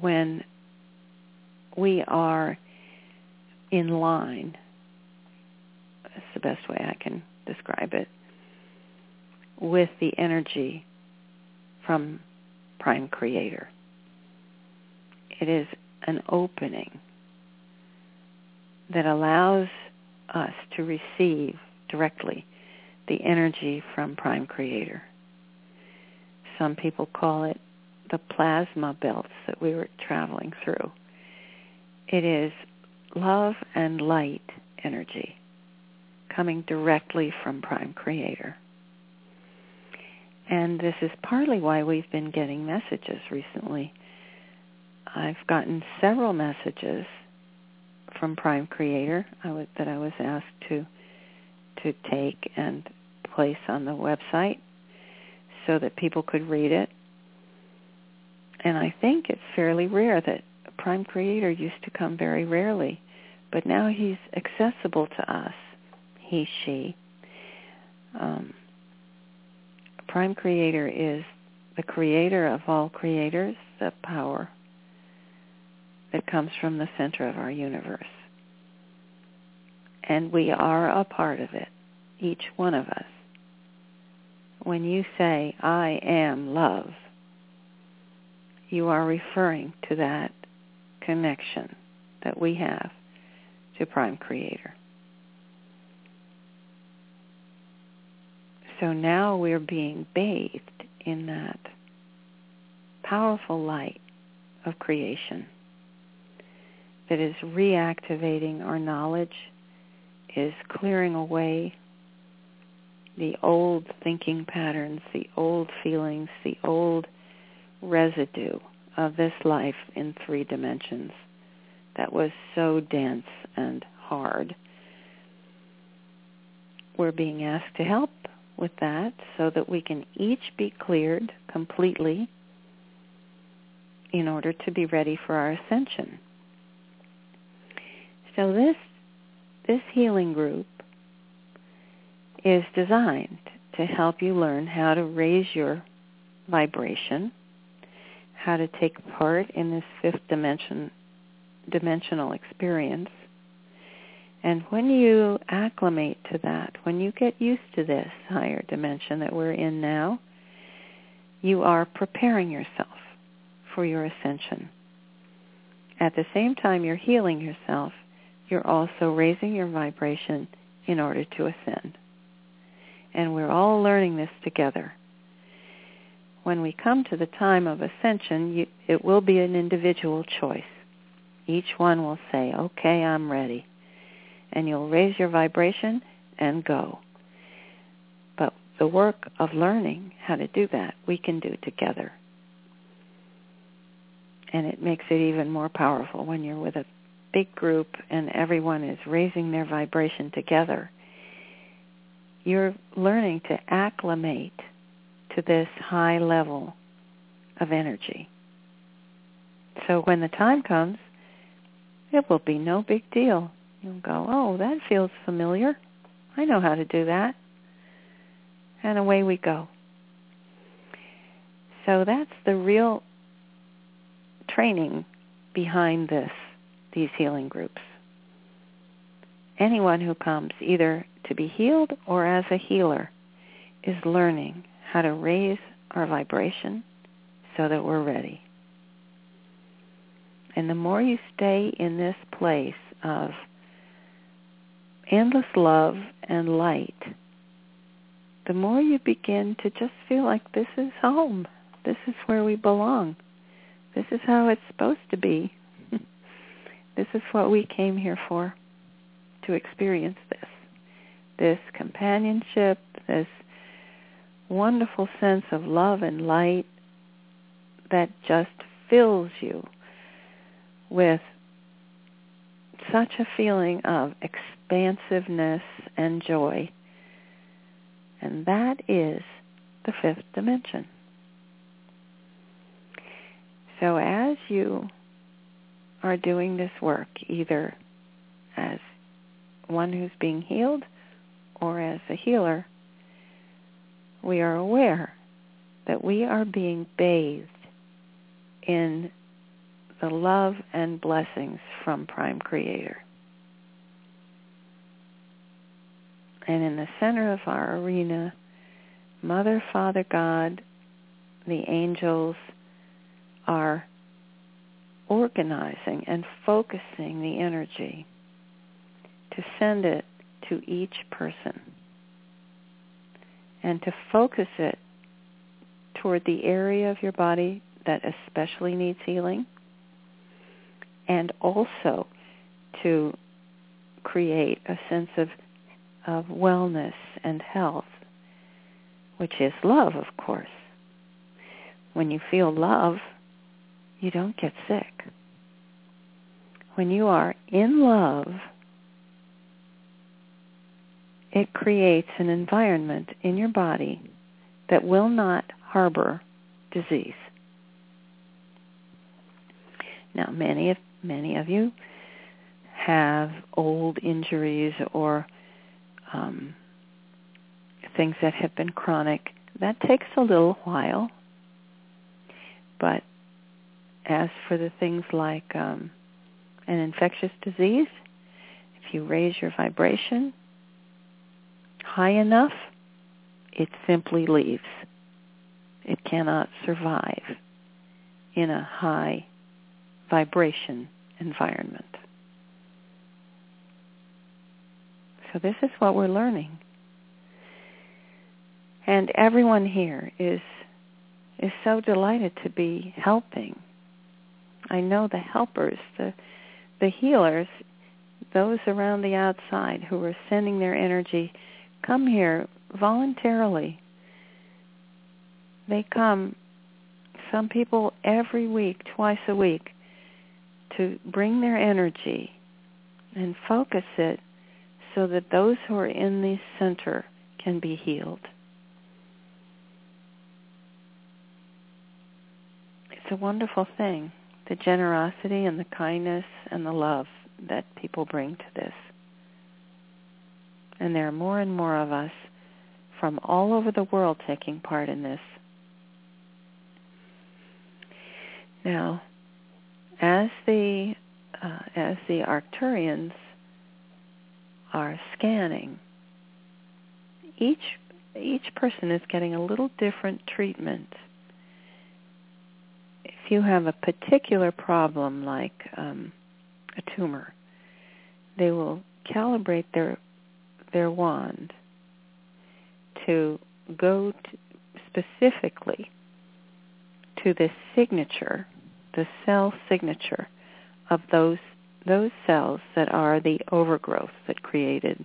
when we are in line. That's the best way I can describe it. With the energy from Prime Creator. It is an opening that allows us to receive directly the energy from Prime Creator. Some people call it the plasma belts that we were traveling through. It is love and light energy coming directly from Prime Creator. And this is partly why we've been getting messages recently. I've gotten several messages from Prime Creator that I was asked to to take and place on the website so that people could read it. And I think it's fairly rare that Prime Creator used to come very rarely, but now he's accessible to us, he, she. Um, Prime Creator is the creator of all creators, the power that comes from the center of our universe. And we are a part of it, each one of us. When you say, I am love, you are referring to that connection that we have to Prime Creator. So now we're being bathed in that powerful light of creation that is reactivating our knowledge, is clearing away the old thinking patterns, the old feelings, the old residue of this life in three dimensions that was so dense and hard. We're being asked to help with that so that we can each be cleared completely in order to be ready for our ascension. So this this healing group is designed to help you learn how to raise your vibration, how to take part in this fifth dimension dimensional experience, and when you acclimate to that, when you get used to this higher dimension that we're in now, you are preparing yourself for your ascension. At the same time you're healing yourself, you're also raising your vibration in order to ascend. And we're all learning this together. When we come to the time of ascension, you, it will be an individual choice. Each one will say, okay, I'm ready and you'll raise your vibration and go. But the work of learning how to do that, we can do together. And it makes it even more powerful when you're with a big group and everyone is raising their vibration together. You're learning to acclimate to this high level of energy. So when the time comes, it will be no big deal You'll go, oh, that feels familiar. I know how to do that. And away we go. So that's the real training behind this, these healing groups. Anyone who comes either to be healed or as a healer is learning how to raise our vibration so that we're ready. And the more you stay in this place of endless love and light, the more you begin to just feel like this is home. This is where we belong. This is how it's supposed to be. This is what we came here for, to experience this. This companionship, this wonderful sense of love and light that just fills you with such a feeling of expansiveness and joy. And that is the fifth dimension. So as you are doing this work, either as one who's being healed or as a healer, we are aware that we are being bathed in the love and blessings from Prime Creator. And in the center of our arena, Mother, Father, God, the angels are organizing and focusing the energy to send it to each person. and to focus it toward the area of your body that especially needs healing and also to create a sense of of wellness and health which is love of course when you feel love you don't get sick when you are in love it creates an environment in your body that will not harbor disease. Now, many of many of you have old injuries or um, things that have been chronic. That takes a little while, but as for the things like um, an infectious disease, if you raise your vibration, high enough, it simply leaves. It cannot survive in a high vibration environment. So this is what we're learning. And everyone here is is so delighted to be helping. I know the helpers, the the healers, those around the outside who are sending their energy come here voluntarily. They come, some people every week, twice a week, to bring their energy and focus it so that those who are in the center can be healed. It's a wonderful thing, the generosity and the kindness and the love that people bring to this and there are more and more of us from all over the world taking part in this. Now, as the uh, as the Arcturians are scanning, each each person is getting a little different treatment. If you have a particular problem like um, a tumor, they will calibrate their their wand to go to specifically to the signature, the cell signature of those those cells that are the overgrowth that created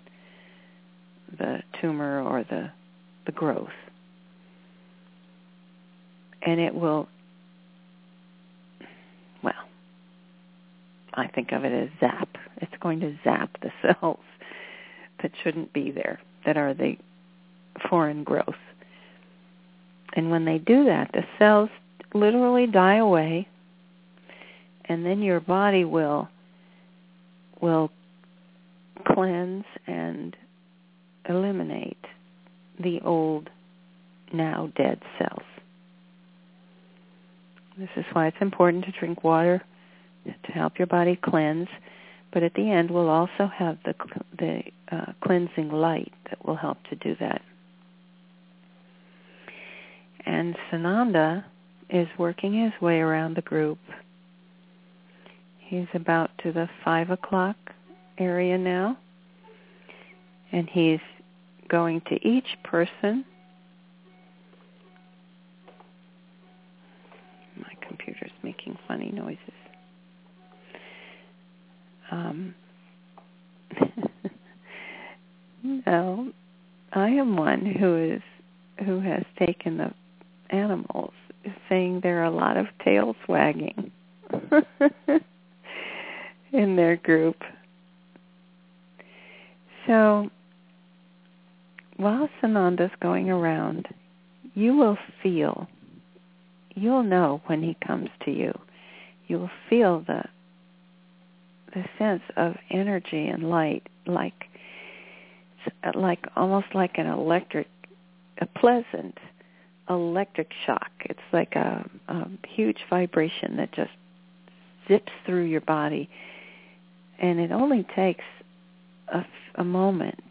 the tumor or the the growth. And it will well, I think of it as zap. It's going to zap the [laughs] cells that shouldn't be there, that are the foreign growth. And when they do that, the cells literally die away, and then your body will will cleanse and eliminate the old, now dead cells. This is why it's important to drink water to help your body cleanse but at the end, we'll also have the, the uh, cleansing light that will help to do that. And Sananda is working his way around the group. He's about to the 5 o'clock area now. And he's going to each person. My computer's making funny noises. Um, [laughs] no, I am one who is who has taken the animals, saying there are a lot of tails wagging [laughs] in their group. So while Sananda's going around, you will feel, you'll know when he comes to you. You will feel the the sense of energy and light, like like almost like an electric, a pleasant electric shock. It's like a, a huge vibration that just zips through your body, and it only takes a, a moment.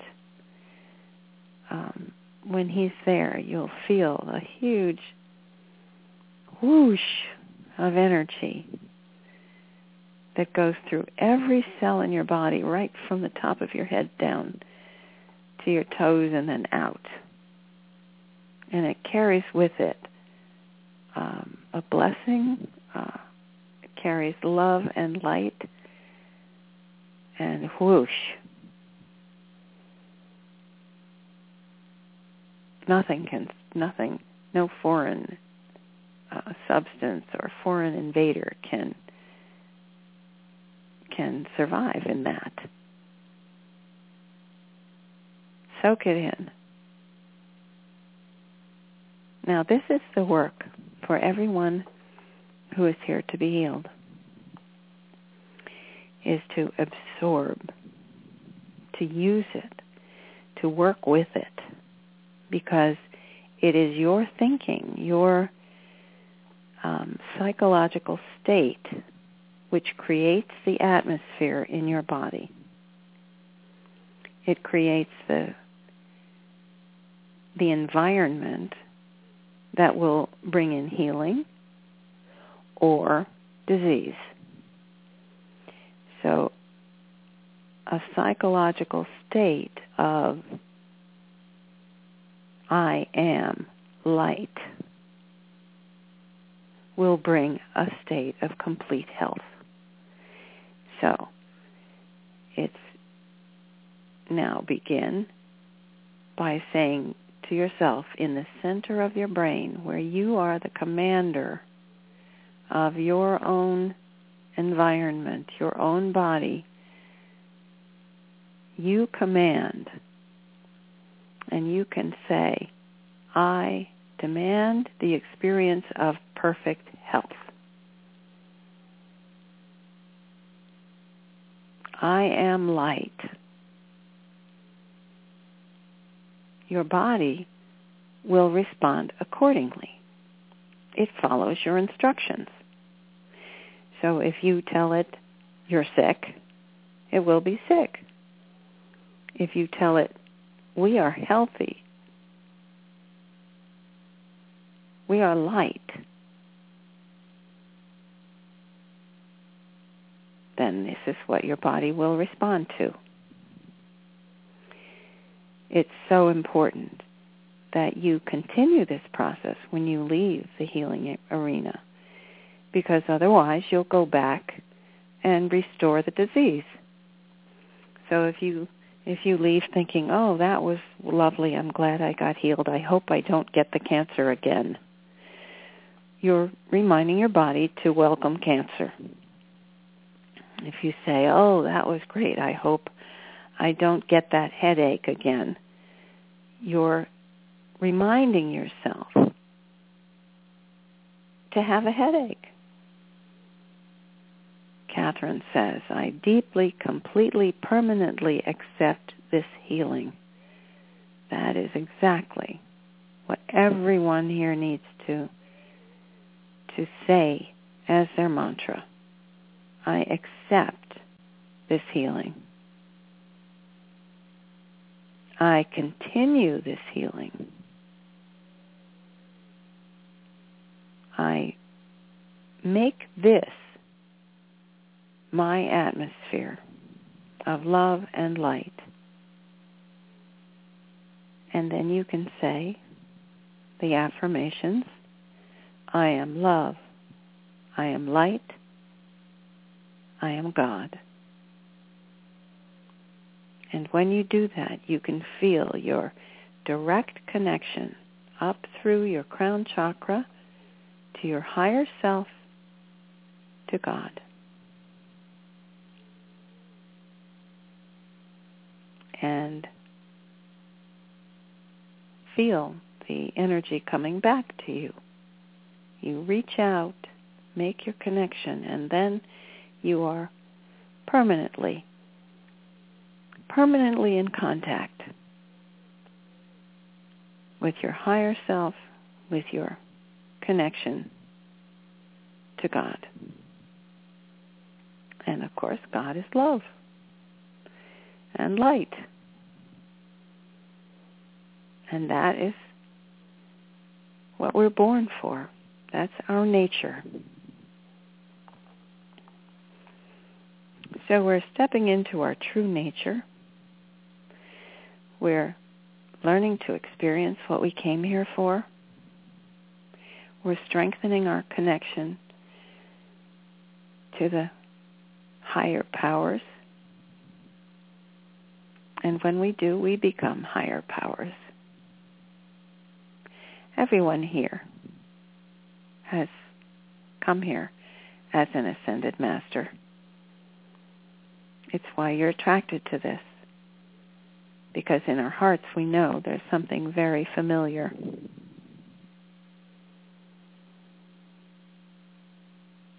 Um, when he's there, you'll feel a huge whoosh of energy that goes through every cell in your body, right from the top of your head down to your toes and then out. and it carries with it um, a blessing. Uh, it carries love and light, and whoosh. Nothing can, nothing, no foreign uh, substance or foreign invader can can survive in that. Soak it in. Now, this is the work for everyone who is here to be healed, is to absorb, to use it, to work with it, because it is your thinking, your um, psychological state, which creates the atmosphere in your body. It creates the the environment that will bring in healing or disease. So a psychological state of I am light will bring a state of complete health. So it's now begin by saying to yourself in the center of your brain where you are the commander of your own environment, your own body, you command and you can say, I demand the experience of perfect health. I am light. Your body will respond accordingly. It follows your instructions. So if you tell it you're sick, it will be sick. If you tell it we are healthy, we are light, then this is what your body will respond to. It's so important that you continue this process when you leave the healing arena because otherwise you'll go back and restore the disease. So if you if you leave thinking, "Oh, that was lovely. I'm glad I got healed. I hope I don't get the cancer again." You're reminding your body to welcome cancer. If you say, "Oh, that was great. I hope I don't get that headache again." You're reminding yourself to have a headache. Catherine says, I deeply, completely, permanently accept this healing. That is exactly what everyone here needs to to say as their mantra. I accept this healing. I continue this healing. I make this my atmosphere of love and light. And then you can say the affirmations, I am love, I am light, I am God. And when you do that, you can feel your direct connection up through your crown chakra to your higher self, to God. And feel the energy coming back to you. You reach out, make your connection, and then you are permanently, permanently in contact with your higher self, with your connection to God. And of course, God is love and light. And that is what we're born for. That's our nature. So we're stepping into our true nature. We're learning to experience what we came here for. We're strengthening our connection to the higher powers. And when we do, we become higher powers. Everyone here has come here as an ascended master. It's why you're attracted to this. Because in our hearts we know there's something very familiar.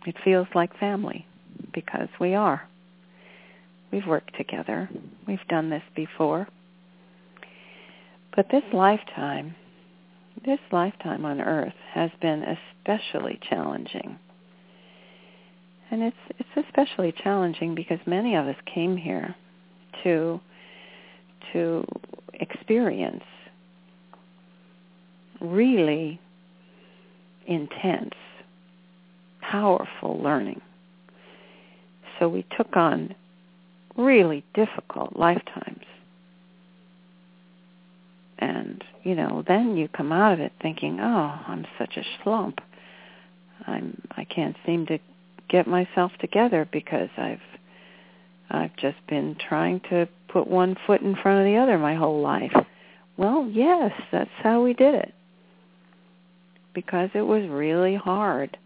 It feels like family because we are. We've worked together. We've done this before. But this lifetime, this lifetime on earth has been especially challenging. And it's it's especially challenging because many of us came here to to experience really intense, powerful learning. So we took on really difficult lifetimes. And, you know, then you come out of it thinking, oh, I'm such a slump. I'm I can't seem to get myself together because I've I've just been trying to put one foot in front of the other my whole life. Well, yes, that's how we did it. Because it was really hard.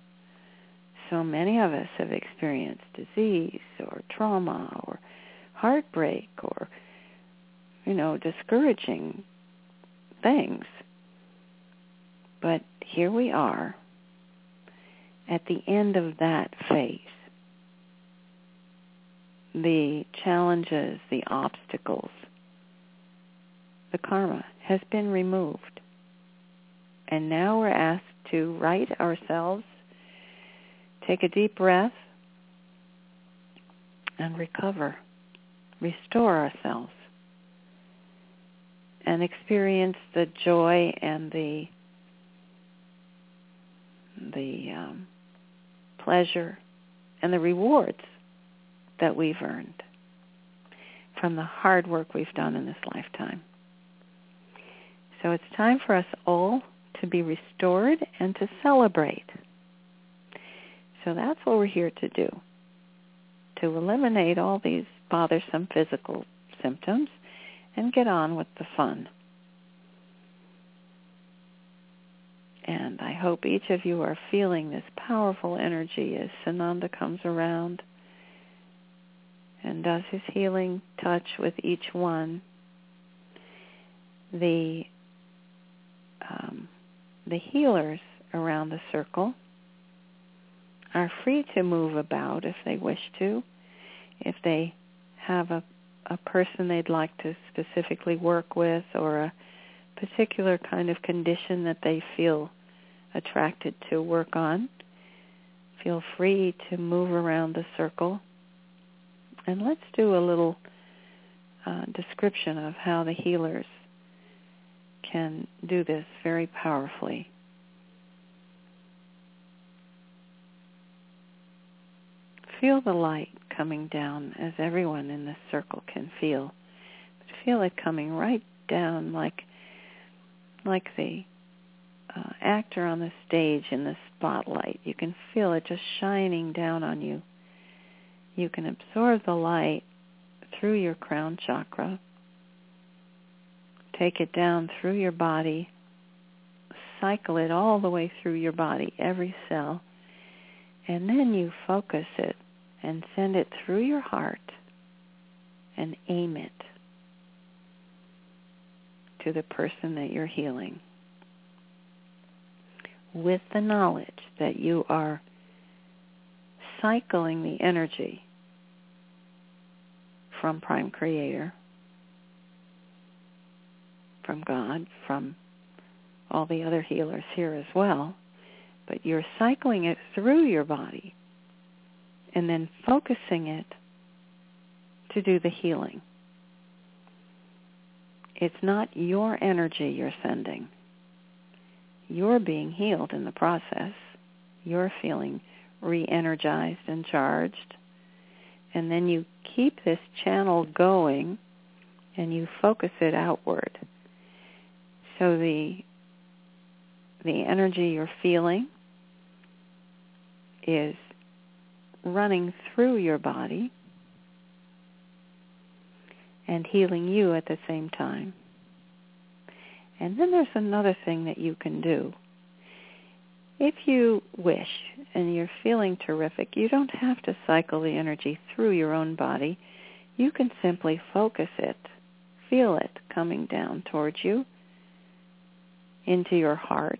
So many of us have experienced disease or trauma or heartbreak or you know, discouraging things. But here we are at the end of that phase, the challenges, the obstacles, the karma has been removed. And now we're asked to right ourselves, take a deep breath, and recover, restore ourselves, and experience the joy and the the um, pleasure, and the rewards that we've earned from the hard work we've done in this lifetime. So it's time for us all to be restored and to celebrate. So that's what we're here to do, to eliminate all these bothersome physical symptoms and get on with the fun. And I hope each of you are feeling this powerful energy as Sananda comes around and does his healing touch with each one. The um, the healers around the circle are free to move about if they wish to. If they have a, a person they'd like to specifically work with or a particular kind of condition that they feel attracted to work on. Feel free to move around the circle. And let's do a little uh, description of how the healers can do this very powerfully. Feel the light coming down as everyone in this circle can feel. But feel it coming right down like like the uh, actor on the stage in the spotlight. You can feel it just shining down on you. You can absorb the light through your crown chakra. Take it down through your body. Cycle it all the way through your body, every cell. And then you focus it and send it through your heart and aim it to the person that you're healing with the knowledge that you are cycling the energy from Prime Creator, from God, from all the other healers here as well, but you're cycling it through your body and then focusing it to do the healing. It's not your energy you're sending you're being healed in the process. You're feeling re-energized and charged. And then you keep this channel going and you focus it outward. So the the energy you're feeling is running through your body and healing you at the same time. And then there's another thing that you can do. If you wish and you're feeling terrific, you don't have to cycle the energy through your own body. You can simply focus it, feel it coming down towards you into your heart,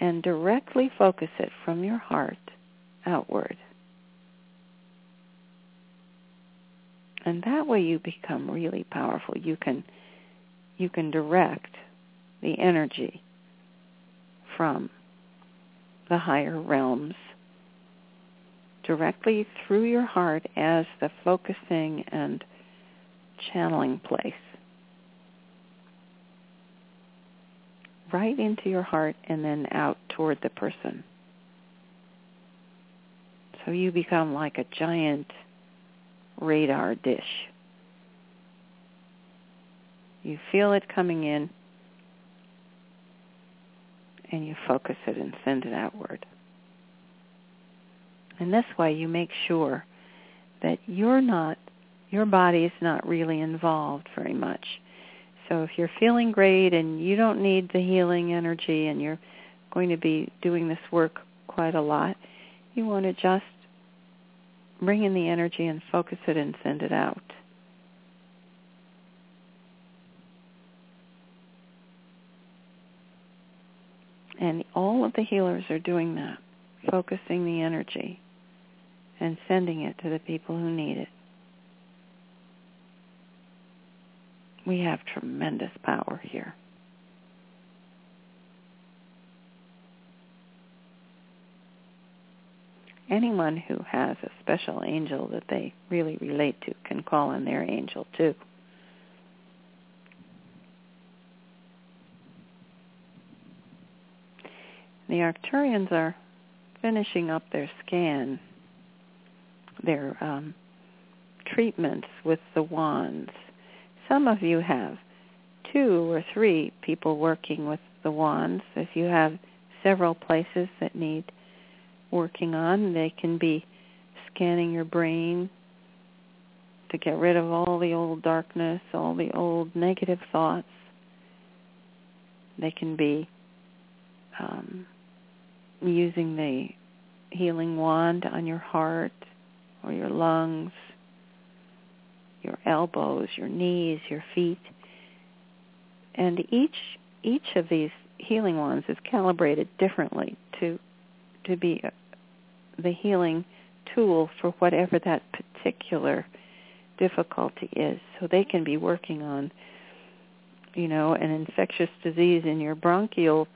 and directly focus it from your heart outward. And that way you become really powerful. You can you can direct the energy from the higher realms directly through your heart as the focusing and channeling place. Right into your heart and then out toward the person. So you become like a giant radar dish. You feel it coming in and you focus it and send it outward. And this way you make sure that you're not, your body is not really involved very much. So if you're feeling great and you don't need the healing energy and you're going to be doing this work quite a lot, you want to just bring in the energy and focus it and send it out. And all of the healers are doing that, focusing the energy and sending it to the people who need it. We have tremendous power here. anyone who has a special angel that they really relate to can call on their angel too. The Arcturians are finishing up their scan, their um, treatments with the wands. Some of you have two or three people working with the wands. If you have several places that need working on. They can be scanning your brain to get rid of all the old darkness, all the old negative thoughts. They can be um, using the healing wand on your heart or your lungs, your elbows, your knees, your feet. And each each of these healing wands is calibrated differently to to be the healing tool for whatever that particular difficulty is. So they can be working on, you know, an infectious disease in your bronchial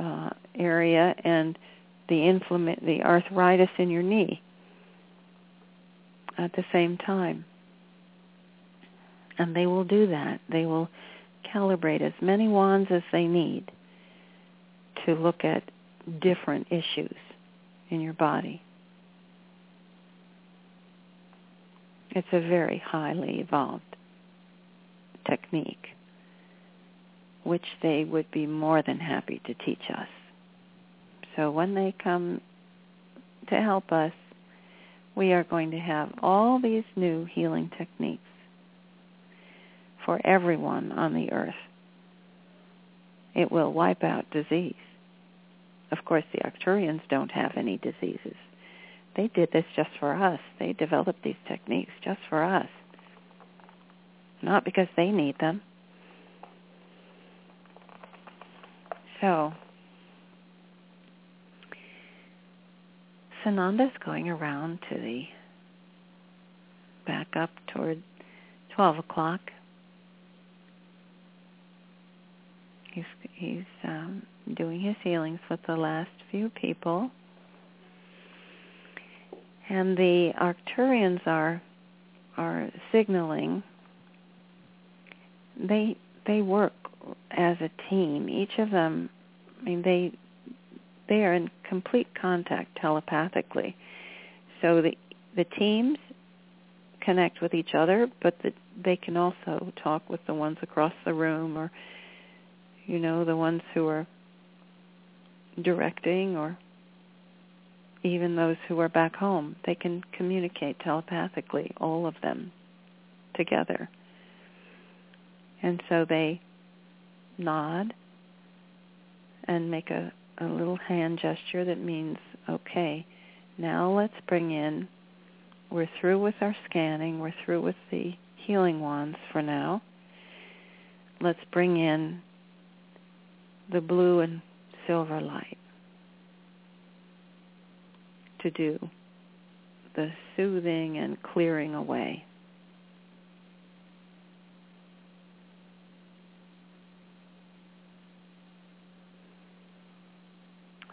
uh, area and the inflama- the arthritis in your knee at the same time. And they will do that. They will calibrate as many wands as they need to look at different issues in your body. It's a very highly evolved technique, which they would be more than happy to teach us. So when they come to help us, we are going to have all these new healing techniques for everyone on the earth. It will wipe out disease. Of course, the Arcturians don't have any diseases. They did this just for us. They developed these techniques just for us. Not because they need them. So, Sananda's going around to the back up toward 12 o'clock. He's, he's um, doing his healings with the last few people. And the Arcturians are are signaling they they work as a team. Each of them I mean they they are in complete contact telepathically. So the the teams connect with each other, but the, they can also talk with the ones across the room or you know, the ones who are directing or even those who are back home. They can communicate telepathically, all of them together. And so they nod and make a, a little hand gesture that means, okay, now let's bring in, we're through with our scanning, we're through with the healing wands for now. Let's bring in the blue and silver light to do the soothing and clearing away.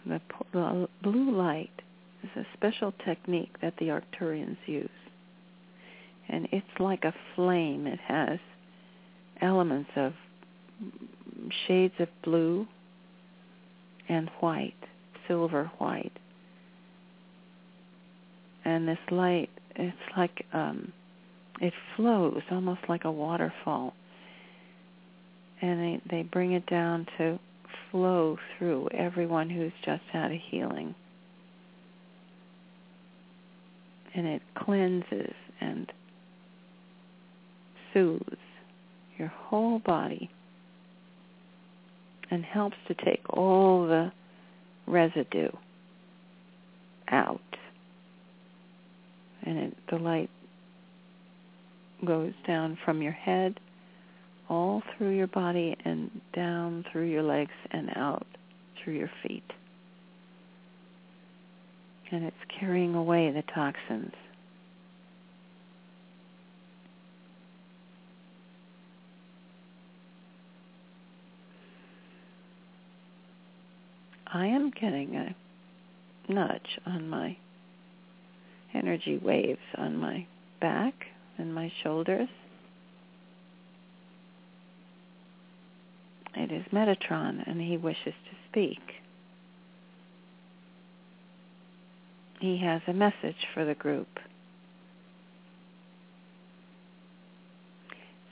The, the blue light is a special technique that the Arcturians use. And it's like a flame. It has elements of shades of blue and white, silver white. And this light, it's like um, it flows almost like a waterfall. And they, they bring it down to flow through everyone who's just had a healing. And it cleanses and soothes your whole body and helps to take all the residue out. And it, the light goes down from your head all through your body and down through your legs and out through your feet. And it's carrying away the toxins. I am getting a nudge on my energy waves on my back and my shoulders. It is Metatron, and he wishes to speak. He has a message for the group.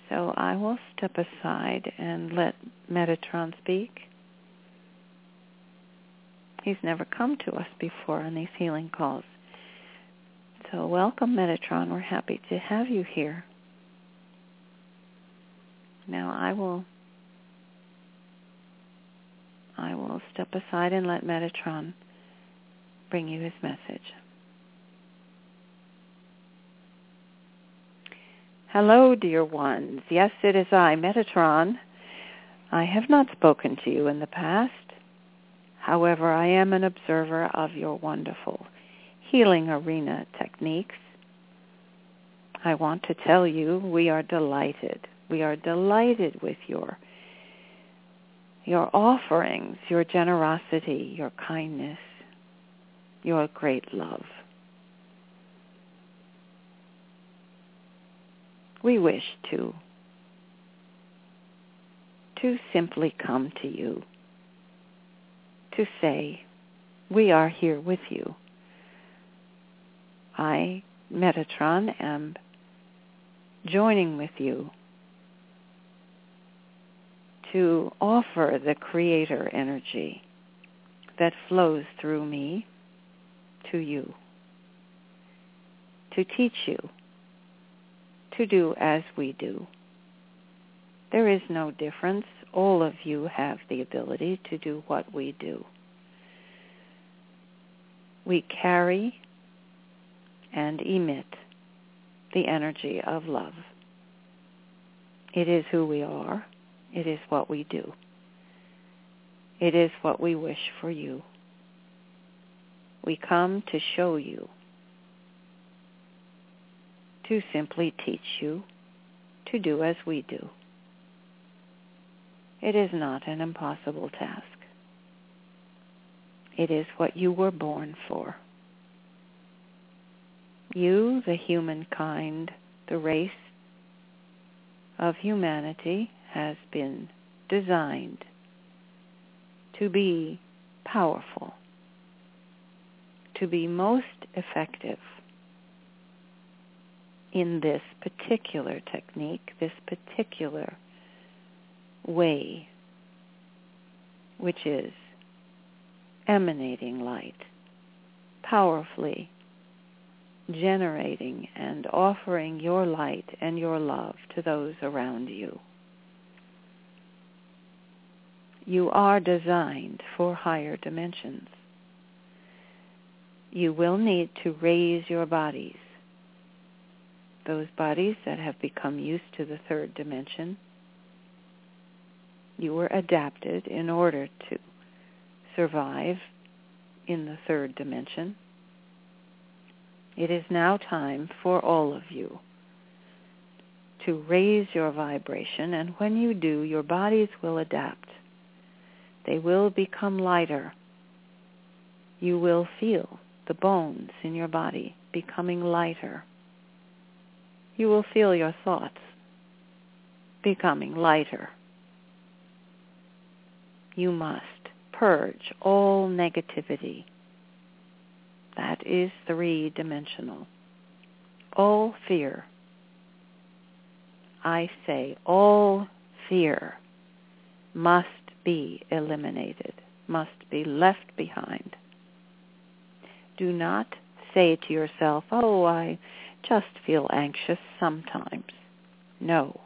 So I will step aside and let Metatron speak. He's never come to us before on these healing calls. So welcome, Metatron. We're happy to have you here. Now I will I will step aside and let Metatron bring you his message. Hello, dear ones. Yes, it is I, Metatron. I have not spoken to you in the past. However, I am an observer of your wonderful healing arena techniques. I want to tell you we are delighted. We are delighted with your your offerings, your generosity, your kindness, your great love. We wish to to simply come to you to say, we are here with you. I, Metatron, am joining with you to offer the creator energy that flows through me to you, to teach you to do as we do. There is no difference. All of you have the ability to do what we do. We carry and emit the energy of love. It is who we are. It is what we do. It is what we wish for you. We come to show you, to simply teach you to do as we do. It is not an impossible task. It is what you were born for. You, the humankind, the race of humanity, has been designed to be powerful, to be most effective in this particular technique, this particular way which is emanating light, powerfully generating and offering your light and your love to those around you. You are designed for higher dimensions. You will need to raise your bodies, those bodies that have become used to the third dimension. You were adapted in order to survive in the third dimension. It is now time for all of you to raise your vibration, and when you do, your bodies will adapt. They will become lighter. You will feel the bones in your body becoming lighter. You will feel your thoughts becoming lighter. You must purge all negativity. That is three-dimensional. All fear. I say all fear must be eliminated, must be left behind. Do not say to yourself, oh, I just feel anxious sometimes. No.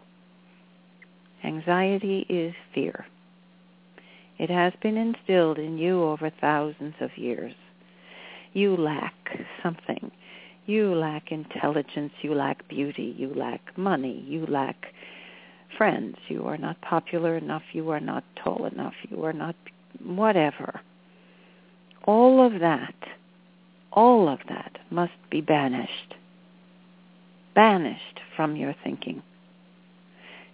Anxiety is fear. It has been instilled in you over thousands of years. You lack something. You lack intelligence. You lack beauty. You lack money. You lack friends. You are not popular enough. You are not tall enough. You are not whatever. All of that, all of that must be banished. Banished from your thinking.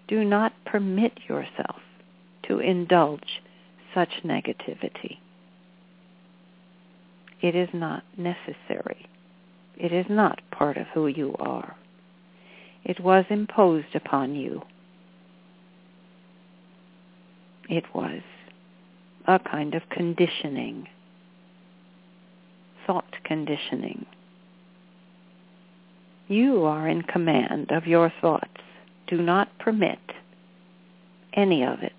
Do not permit yourself to indulge such negativity. It is not necessary. It is not part of who you are. It was imposed upon you. It was a kind of conditioning, thought conditioning. You are in command of your thoughts. Do not permit any of it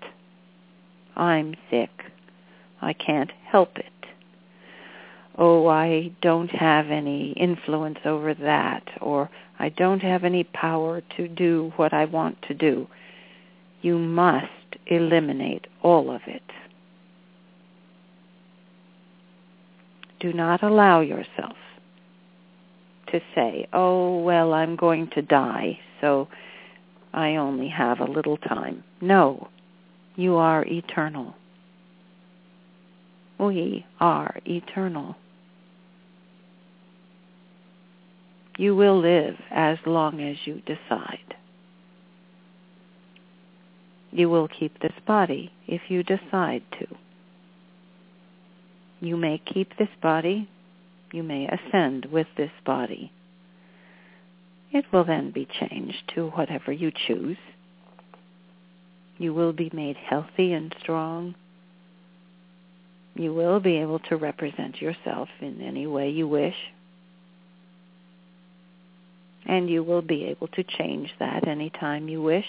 I'm sick. I can't help it. Oh, I don't have any influence over that, or I don't have any power to do what I want to do. You must eliminate all of it. Do not allow yourself to say, oh, well, I'm going to die, so I only have a little time. No, you are eternal. We are eternal. You will live as long as you decide. You will keep this body if you decide to. You may keep this body. You may ascend with this body. It will then be changed to whatever you choose. You will be made healthy and strong. You will be able to represent yourself in any way you wish. And you will be able to change that any time you wish.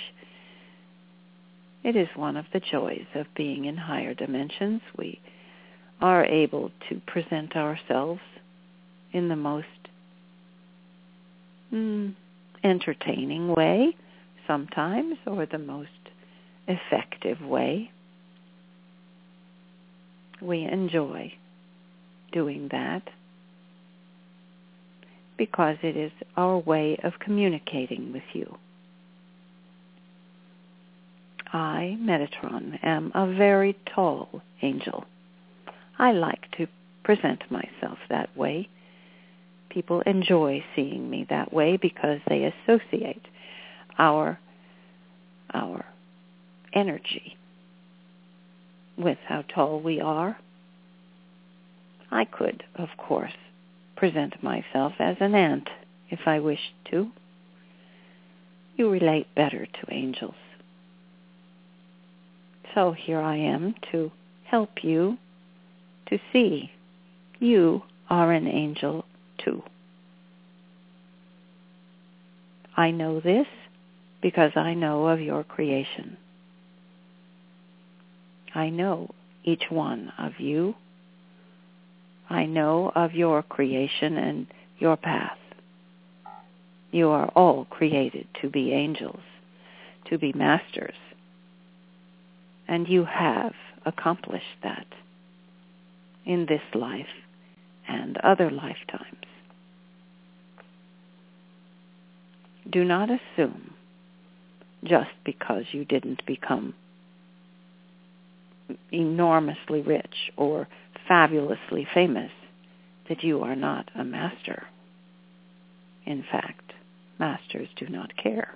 It is one of the joys of being in higher dimensions. We are able to present ourselves in the most mm, entertaining way sometimes or the most effective way. We enjoy doing that because it is our way of communicating with you. I, Metatron, am a very tall angel. I like to present myself that way. People enjoy seeing me that way because they associate our our energy with how tall we are. I could, of course, present myself as an ant if I wished to. You relate better to angels. So here I am to help you to see you are an angel too. I know this because I know of your creation. I know each one of you. I know of your creation and your path. You are all created to be angels, to be masters. And you have accomplished that in this life and other lifetimes. Do not assume just because you didn't become enormously rich or fabulously famous that you are not a master. In fact, masters do not care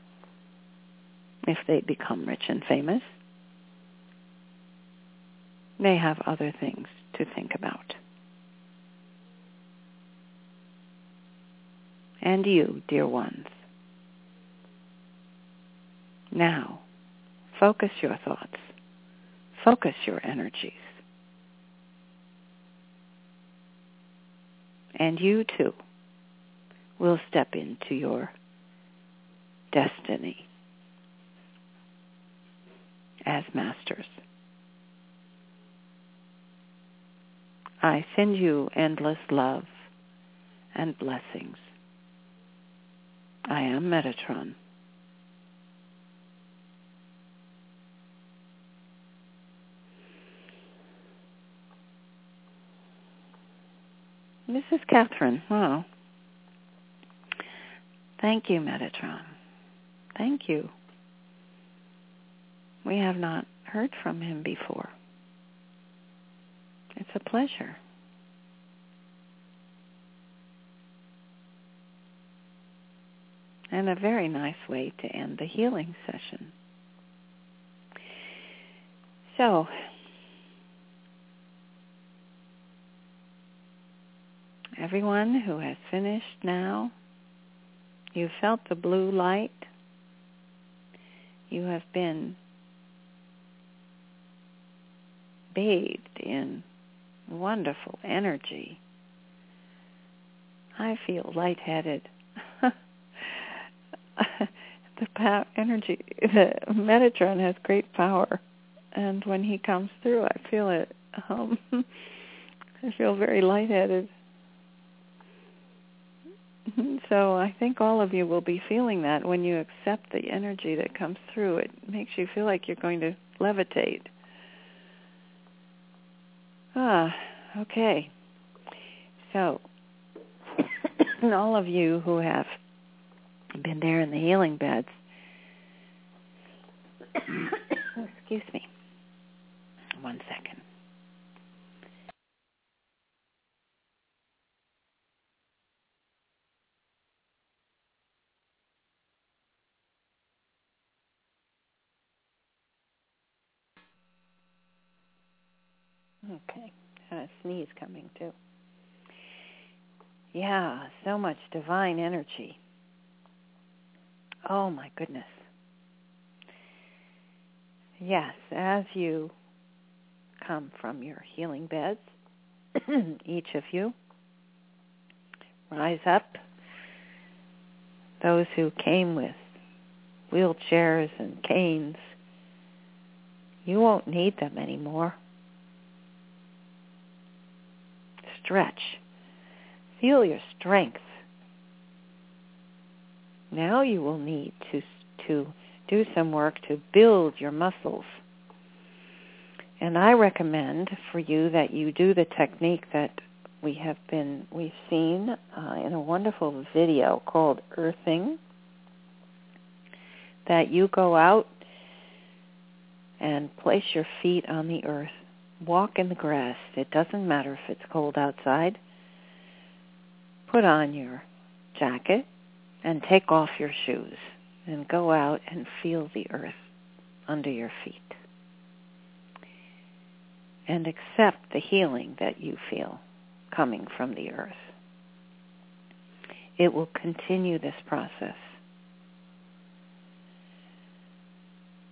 if they become rich and famous. They have other things to think about. And you, dear ones, now focus your thoughts, focus your energies. And you too will step into your destiny as masters. I send you endless love and blessings. I am Metatron. This is Kathryn. Wow. Thank you, Metatron. Thank you. We have not heard from him before. It's a pleasure. And a very nice way to end the healing session. So, everyone who has finished now, you felt the blue light. You have been bathed in wonderful energy. I feel lightheaded. [laughs] the power, energy, the Metatron has great power, and when he comes through, I feel it. Um, [laughs] I feel very lightheaded. [laughs] So I think all of you will be feeling that when you accept the energy that comes through. It makes you feel like you're going to levitate. Ah, okay. So, [coughs] all of you who have been there in the healing beds, [coughs] excuse me, one second. Okay. A sneeze coming too. Yeah, so much divine energy. Oh my goodness. Yes, as you come from your healing beds, [clears throat] each of you, rise up. Those who came with wheelchairs and canes, you won't need them anymore. Stretch. Feel your strength. Now you will need to, to do some work to build your muscles. And I recommend for you that you do the technique that we have been, we've seen uh, in a wonderful video called Earthing, that you go out and place your feet on the earth walk in the grass. It doesn't matter if it's cold outside. Put on your jacket and take off your shoes and go out and feel the earth under your feet. And accept the healing that you feel coming from the earth. It will continue this process.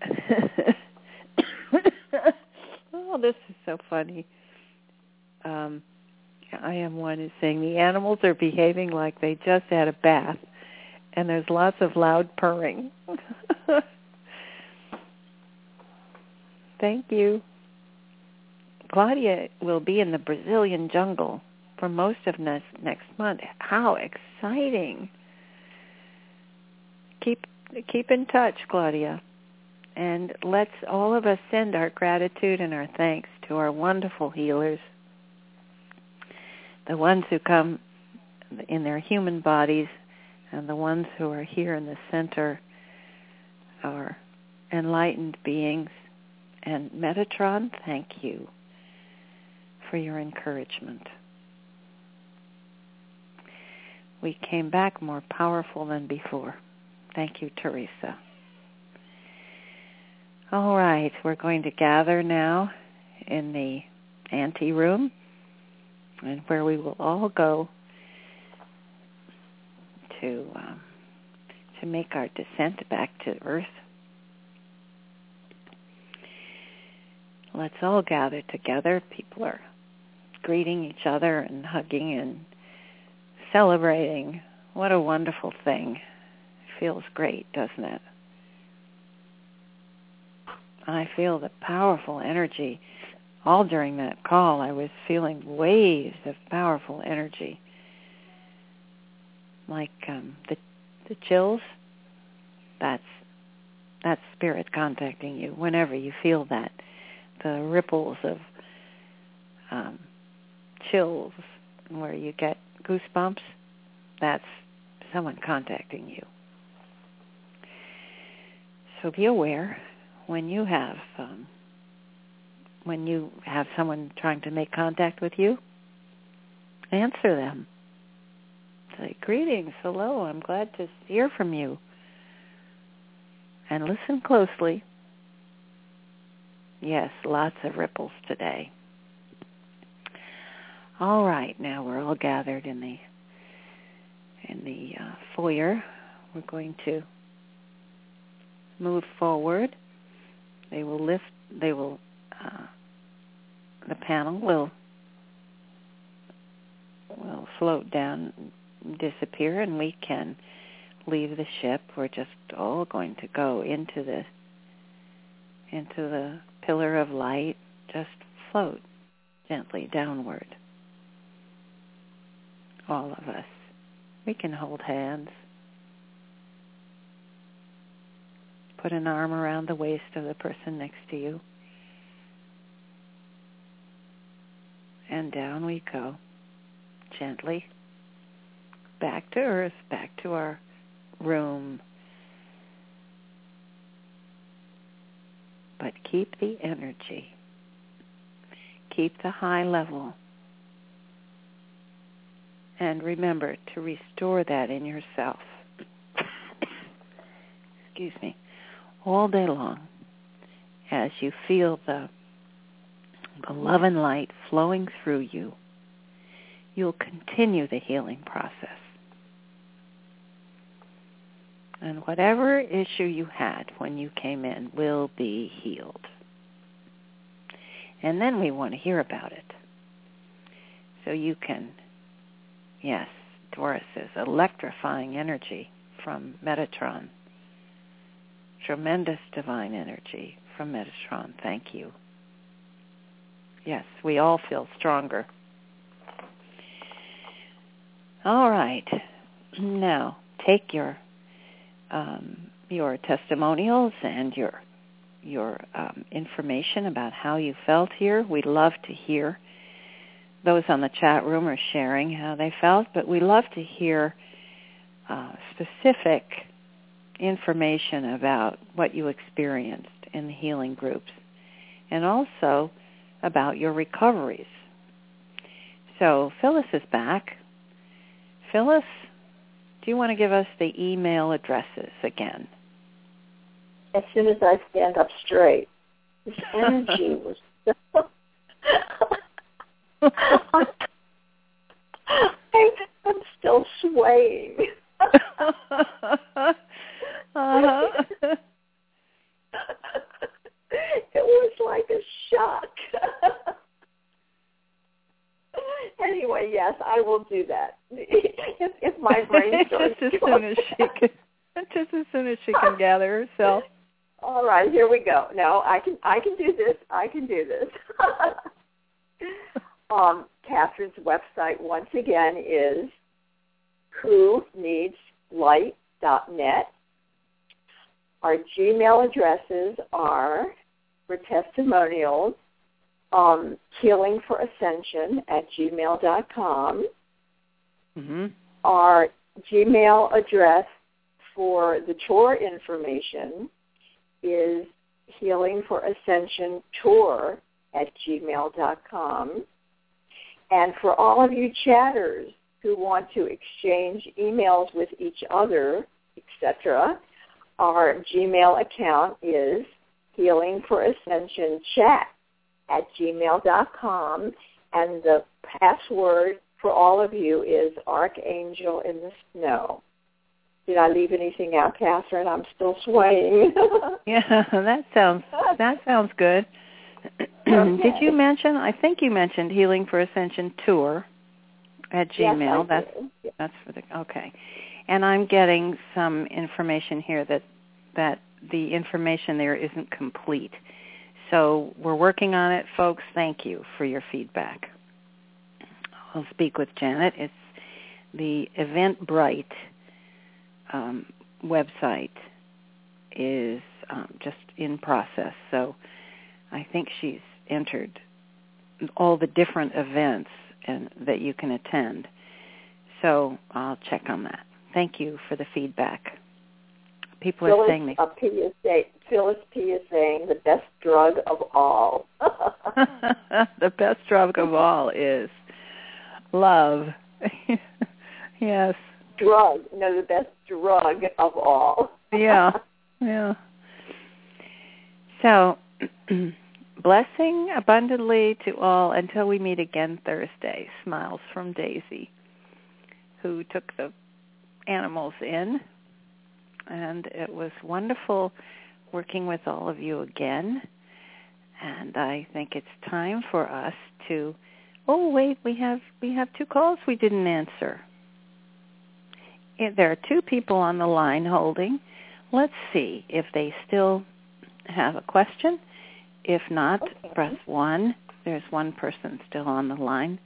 [laughs] oh, this is so funny. Um, I am one is saying the animals are behaving like they just had a bath, and there's lots of loud purring. [laughs] Thank you. Claudia will be in the Brazilian jungle for most of next next month. How exciting! Keep keep in touch, Claudia. And let's all of us send our gratitude and our thanks to our wonderful healers, the ones who come in their human bodies and the ones who are here in the center are enlightened beings. And Metatron, thank you for your encouragement. We came back more powerful than before. Thank you, Teresa. All right, we're going to gather now in the ante room and where we will all go to um, to make our descent back to earth. Let's all gather together. People are greeting each other and hugging and celebrating. What a wonderful thing. It feels great, doesn't it? I feel the powerful energy. All during that call, I was feeling waves of powerful energy, like um, the the chills. That's that's spirit contacting you. Whenever you feel that, the ripples of um, chills, where you get goosebumps, that's someone contacting you. So be aware when you have um, when you have someone trying to make contact with you, answer them. Say, greetings, hello, I'm glad to hear from you. And listen closely. Yes, lots of ripples today. All right, now we're all gathered in the in the uh, foyer. We're going to move forward they will lift. They will. Uh, the panel will will float down, disappear, and we can leave the ship. We're just all going to go into the into the pillar of light. Just float gently downward. All of us. We can hold hands. Put an arm around the waist of the person next to you. And down we go, gently, back to earth, back to our room. But keep the energy. Keep the high level. And remember to restore that in yourself. [coughs] Excuse me all day long as you feel the, the love and light flowing through you, you'll continue the healing process. And whatever issue you had when you came in will be healed. And then we want to hear about it. So you can, yes, Doris says, electrifying energy from Metatron tremendous divine energy from Metatron. Thank you. Yes, we all feel stronger. All right. [clears throat] Now, take your um, your testimonials and your your um, information about how you felt here. We'd love to hear. Those on the chat room are sharing how they felt, but we love to hear uh, specific information about what you experienced in the healing groups and also about your recoveries. So Phyllis is back. Phyllis, do you want to give us the email addresses again? As soon as I stand up straight, this [laughs] energy was so... [laughs] I'm still swaying. [laughs] Uh-huh. [laughs] it was like a shock. anyway, yes, I will do that. if, if my [laughs] brain starts just as soon as she can, just as soon as she can gather herself. All right, here we go. No, I can I can do this. I can do this. [laughs] Um, Kathryn's website once again is who needs light.net. Our Gmail addresses are for testimonials, um, healing for ascension at gmail.com. Mm-hmm. Our Gmail address for the tour information is healing for ascension tour at gmail.com. And for all of you chatters who want to exchange emails with each other, etc., our Gmail account is healing for ascension chat at gmail.com and the password for all of you is archangel in the snow. Did I leave anything out, Kathryn? I'm still swaying. [laughs] [laughs] yeah, that sounds that sounds good. [clears throat] Okay. Did you mention? I think you mentioned Healing for Ascension tour at Gmail. Yes, I that's did. that's for the okay. And I'm getting some information here that that the information there isn't complete. So we're working on it, folks. Thank you for your feedback. I'll speak with Janet. It's the Eventbrite um, website is um, just in process. So I think she's entered all the different events and that you can attend. So I'll check on that. Thank you for the feedback. People are saying uh, P is say, Phyllis P is saying the best drug of all. [laughs] the best drug of all is love. [laughs] yes. drug, no, the best drug of all. [laughs] Yeah. Yeah. So, [clears throat] blessing abundantly to all until we meet again Thursday. Smiles from Daisy, who took the animals in. And it was wonderful working with all of you again. And I think it's time for us to Oh, wait, we have we have two calls we didn't answer. Eh, there are two people on the line holding. Let's see if they still have a question. If not, Okay. press 1. There's one person still on the line.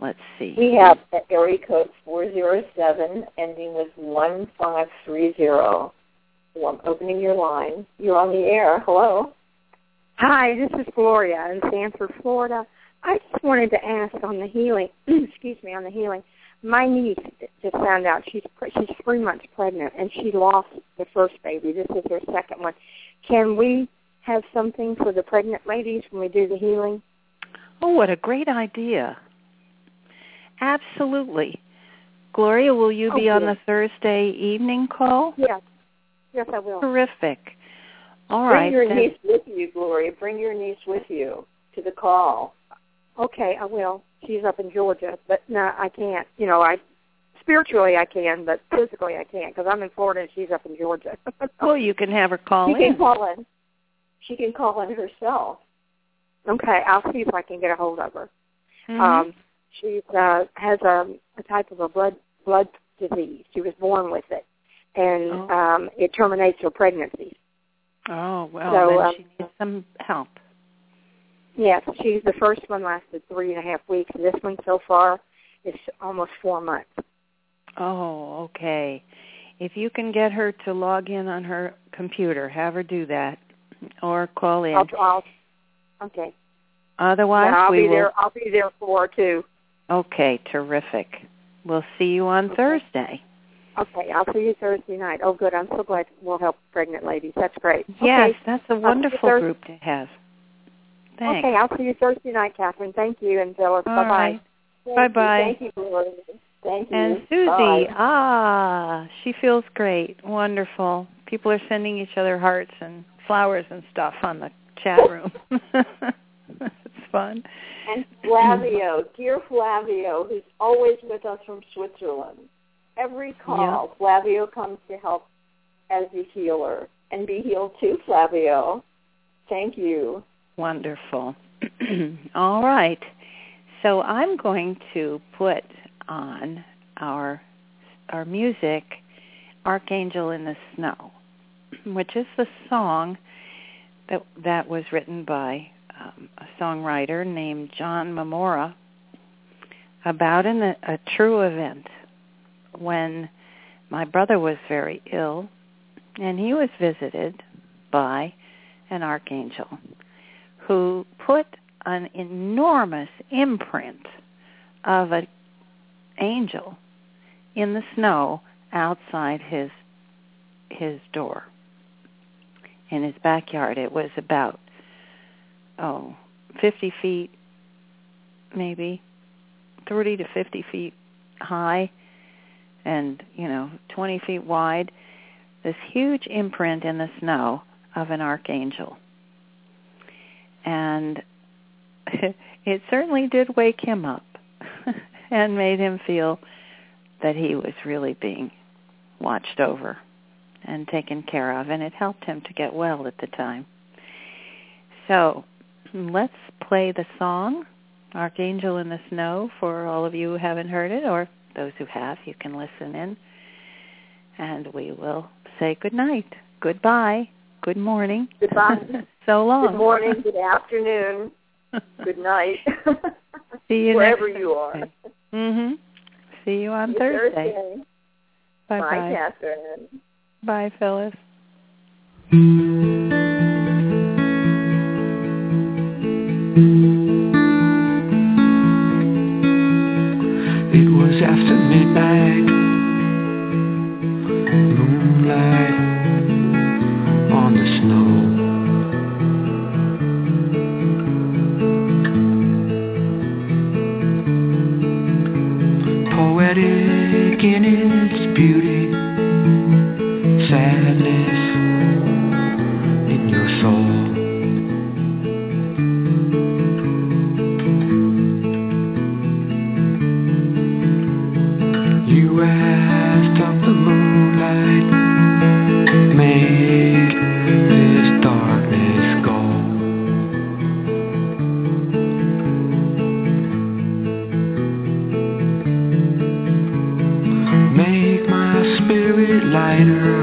Let's see. We have the area code 407 ending with 1530. So I'm opening your line. You're on the air. Hello. Hi, this is Gloria in Sanford, Florida. I just wanted to ask on the healing. [clears throat] excuse me, on the healing. My niece just found out she's pre- she's three months pregnant and she lost the first baby. This is her second one. Can we have something for the pregnant ladies when we do the healing? Oh, what a great idea. Absolutely. Gloria, will you be Oh, on the Thursday evening call? Yes. Yes, I will. Terrific. All Bring right. your then. niece with you, Gloria. Bring your niece with you to the call. Okay, I will. She's up in Georgia, but no, I can't. You know, I spiritually I can, but physically I can't because I'm in Florida and she's up in Georgia. [laughs] Well, you can have her call she can call in. She can call in herself. okay, I'll see if I can get a hold of her. Mhm. Um, she uh, has a, a type of a blood blood disease. She was born with it, and Oh. um, it terminates her pregnancy. oh, well, so, then um, she needs some help. Yes, she's the first one lasted three and a half weeks. This one so far is almost four months. Oh, okay. If you can get her to log in on her computer, have her do that or call in. I'll, I'll okay. Otherwise, I'll we be will there. I'll be there for her too. Okay, terrific. We'll see you on Okay. Thursday. Okay, I'll see you Thursday night. Oh, good. I'm so glad we'll help pregnant ladies. That's great. Yes, Okay. that's a wonderful group to have. Thanks. Okay, I'll see you Thursday night, Kathryn. Thank you, and Phyllis. All bye bye. right. Thank Bye-bye. You. Thank you, Gloria. Thank you. And Susie, Bye. ah, she feels great. Wonderful. People are sending each other hearts and flowers and stuff on the chat room. [laughs] fun. And Flavio, dear Flavio, who's always with us from Switzerland. Every call, Flavio comes to help as a healer. And be healed too, Flavio. Thank you. Wonderful. [clears throat] All right. So I'm going to put on our our music Archangel in the Snow, [clears throat] which is the song that that was written by um, a songwriter named John Mamora about an, a true event when my brother was very ill and he was visited by an archangel who put an enormous imprint of an angel in the snow outside his his door. In his backyard it was about oh 50 feet maybe 30 to 50 feet high and you know 20 feet wide this huge imprint in the snow of an archangel. And [laughs] it certainly did wake him up [laughs] and made him feel that he was really being watched over and taken care of and it helped him to get well at the time. So let's play the song archangel in the snow for all of you who haven't heard it or those who have you can listen in. And we will say good night. Goodbye. Good morning. Goodbye. [laughs] so long. Good morning, good afternoon, good night, [laughs] see you wherever you are. Mhm see you on See you thursday. Thursday. bye Bye, bye Kathryn. bye phyllis It spirit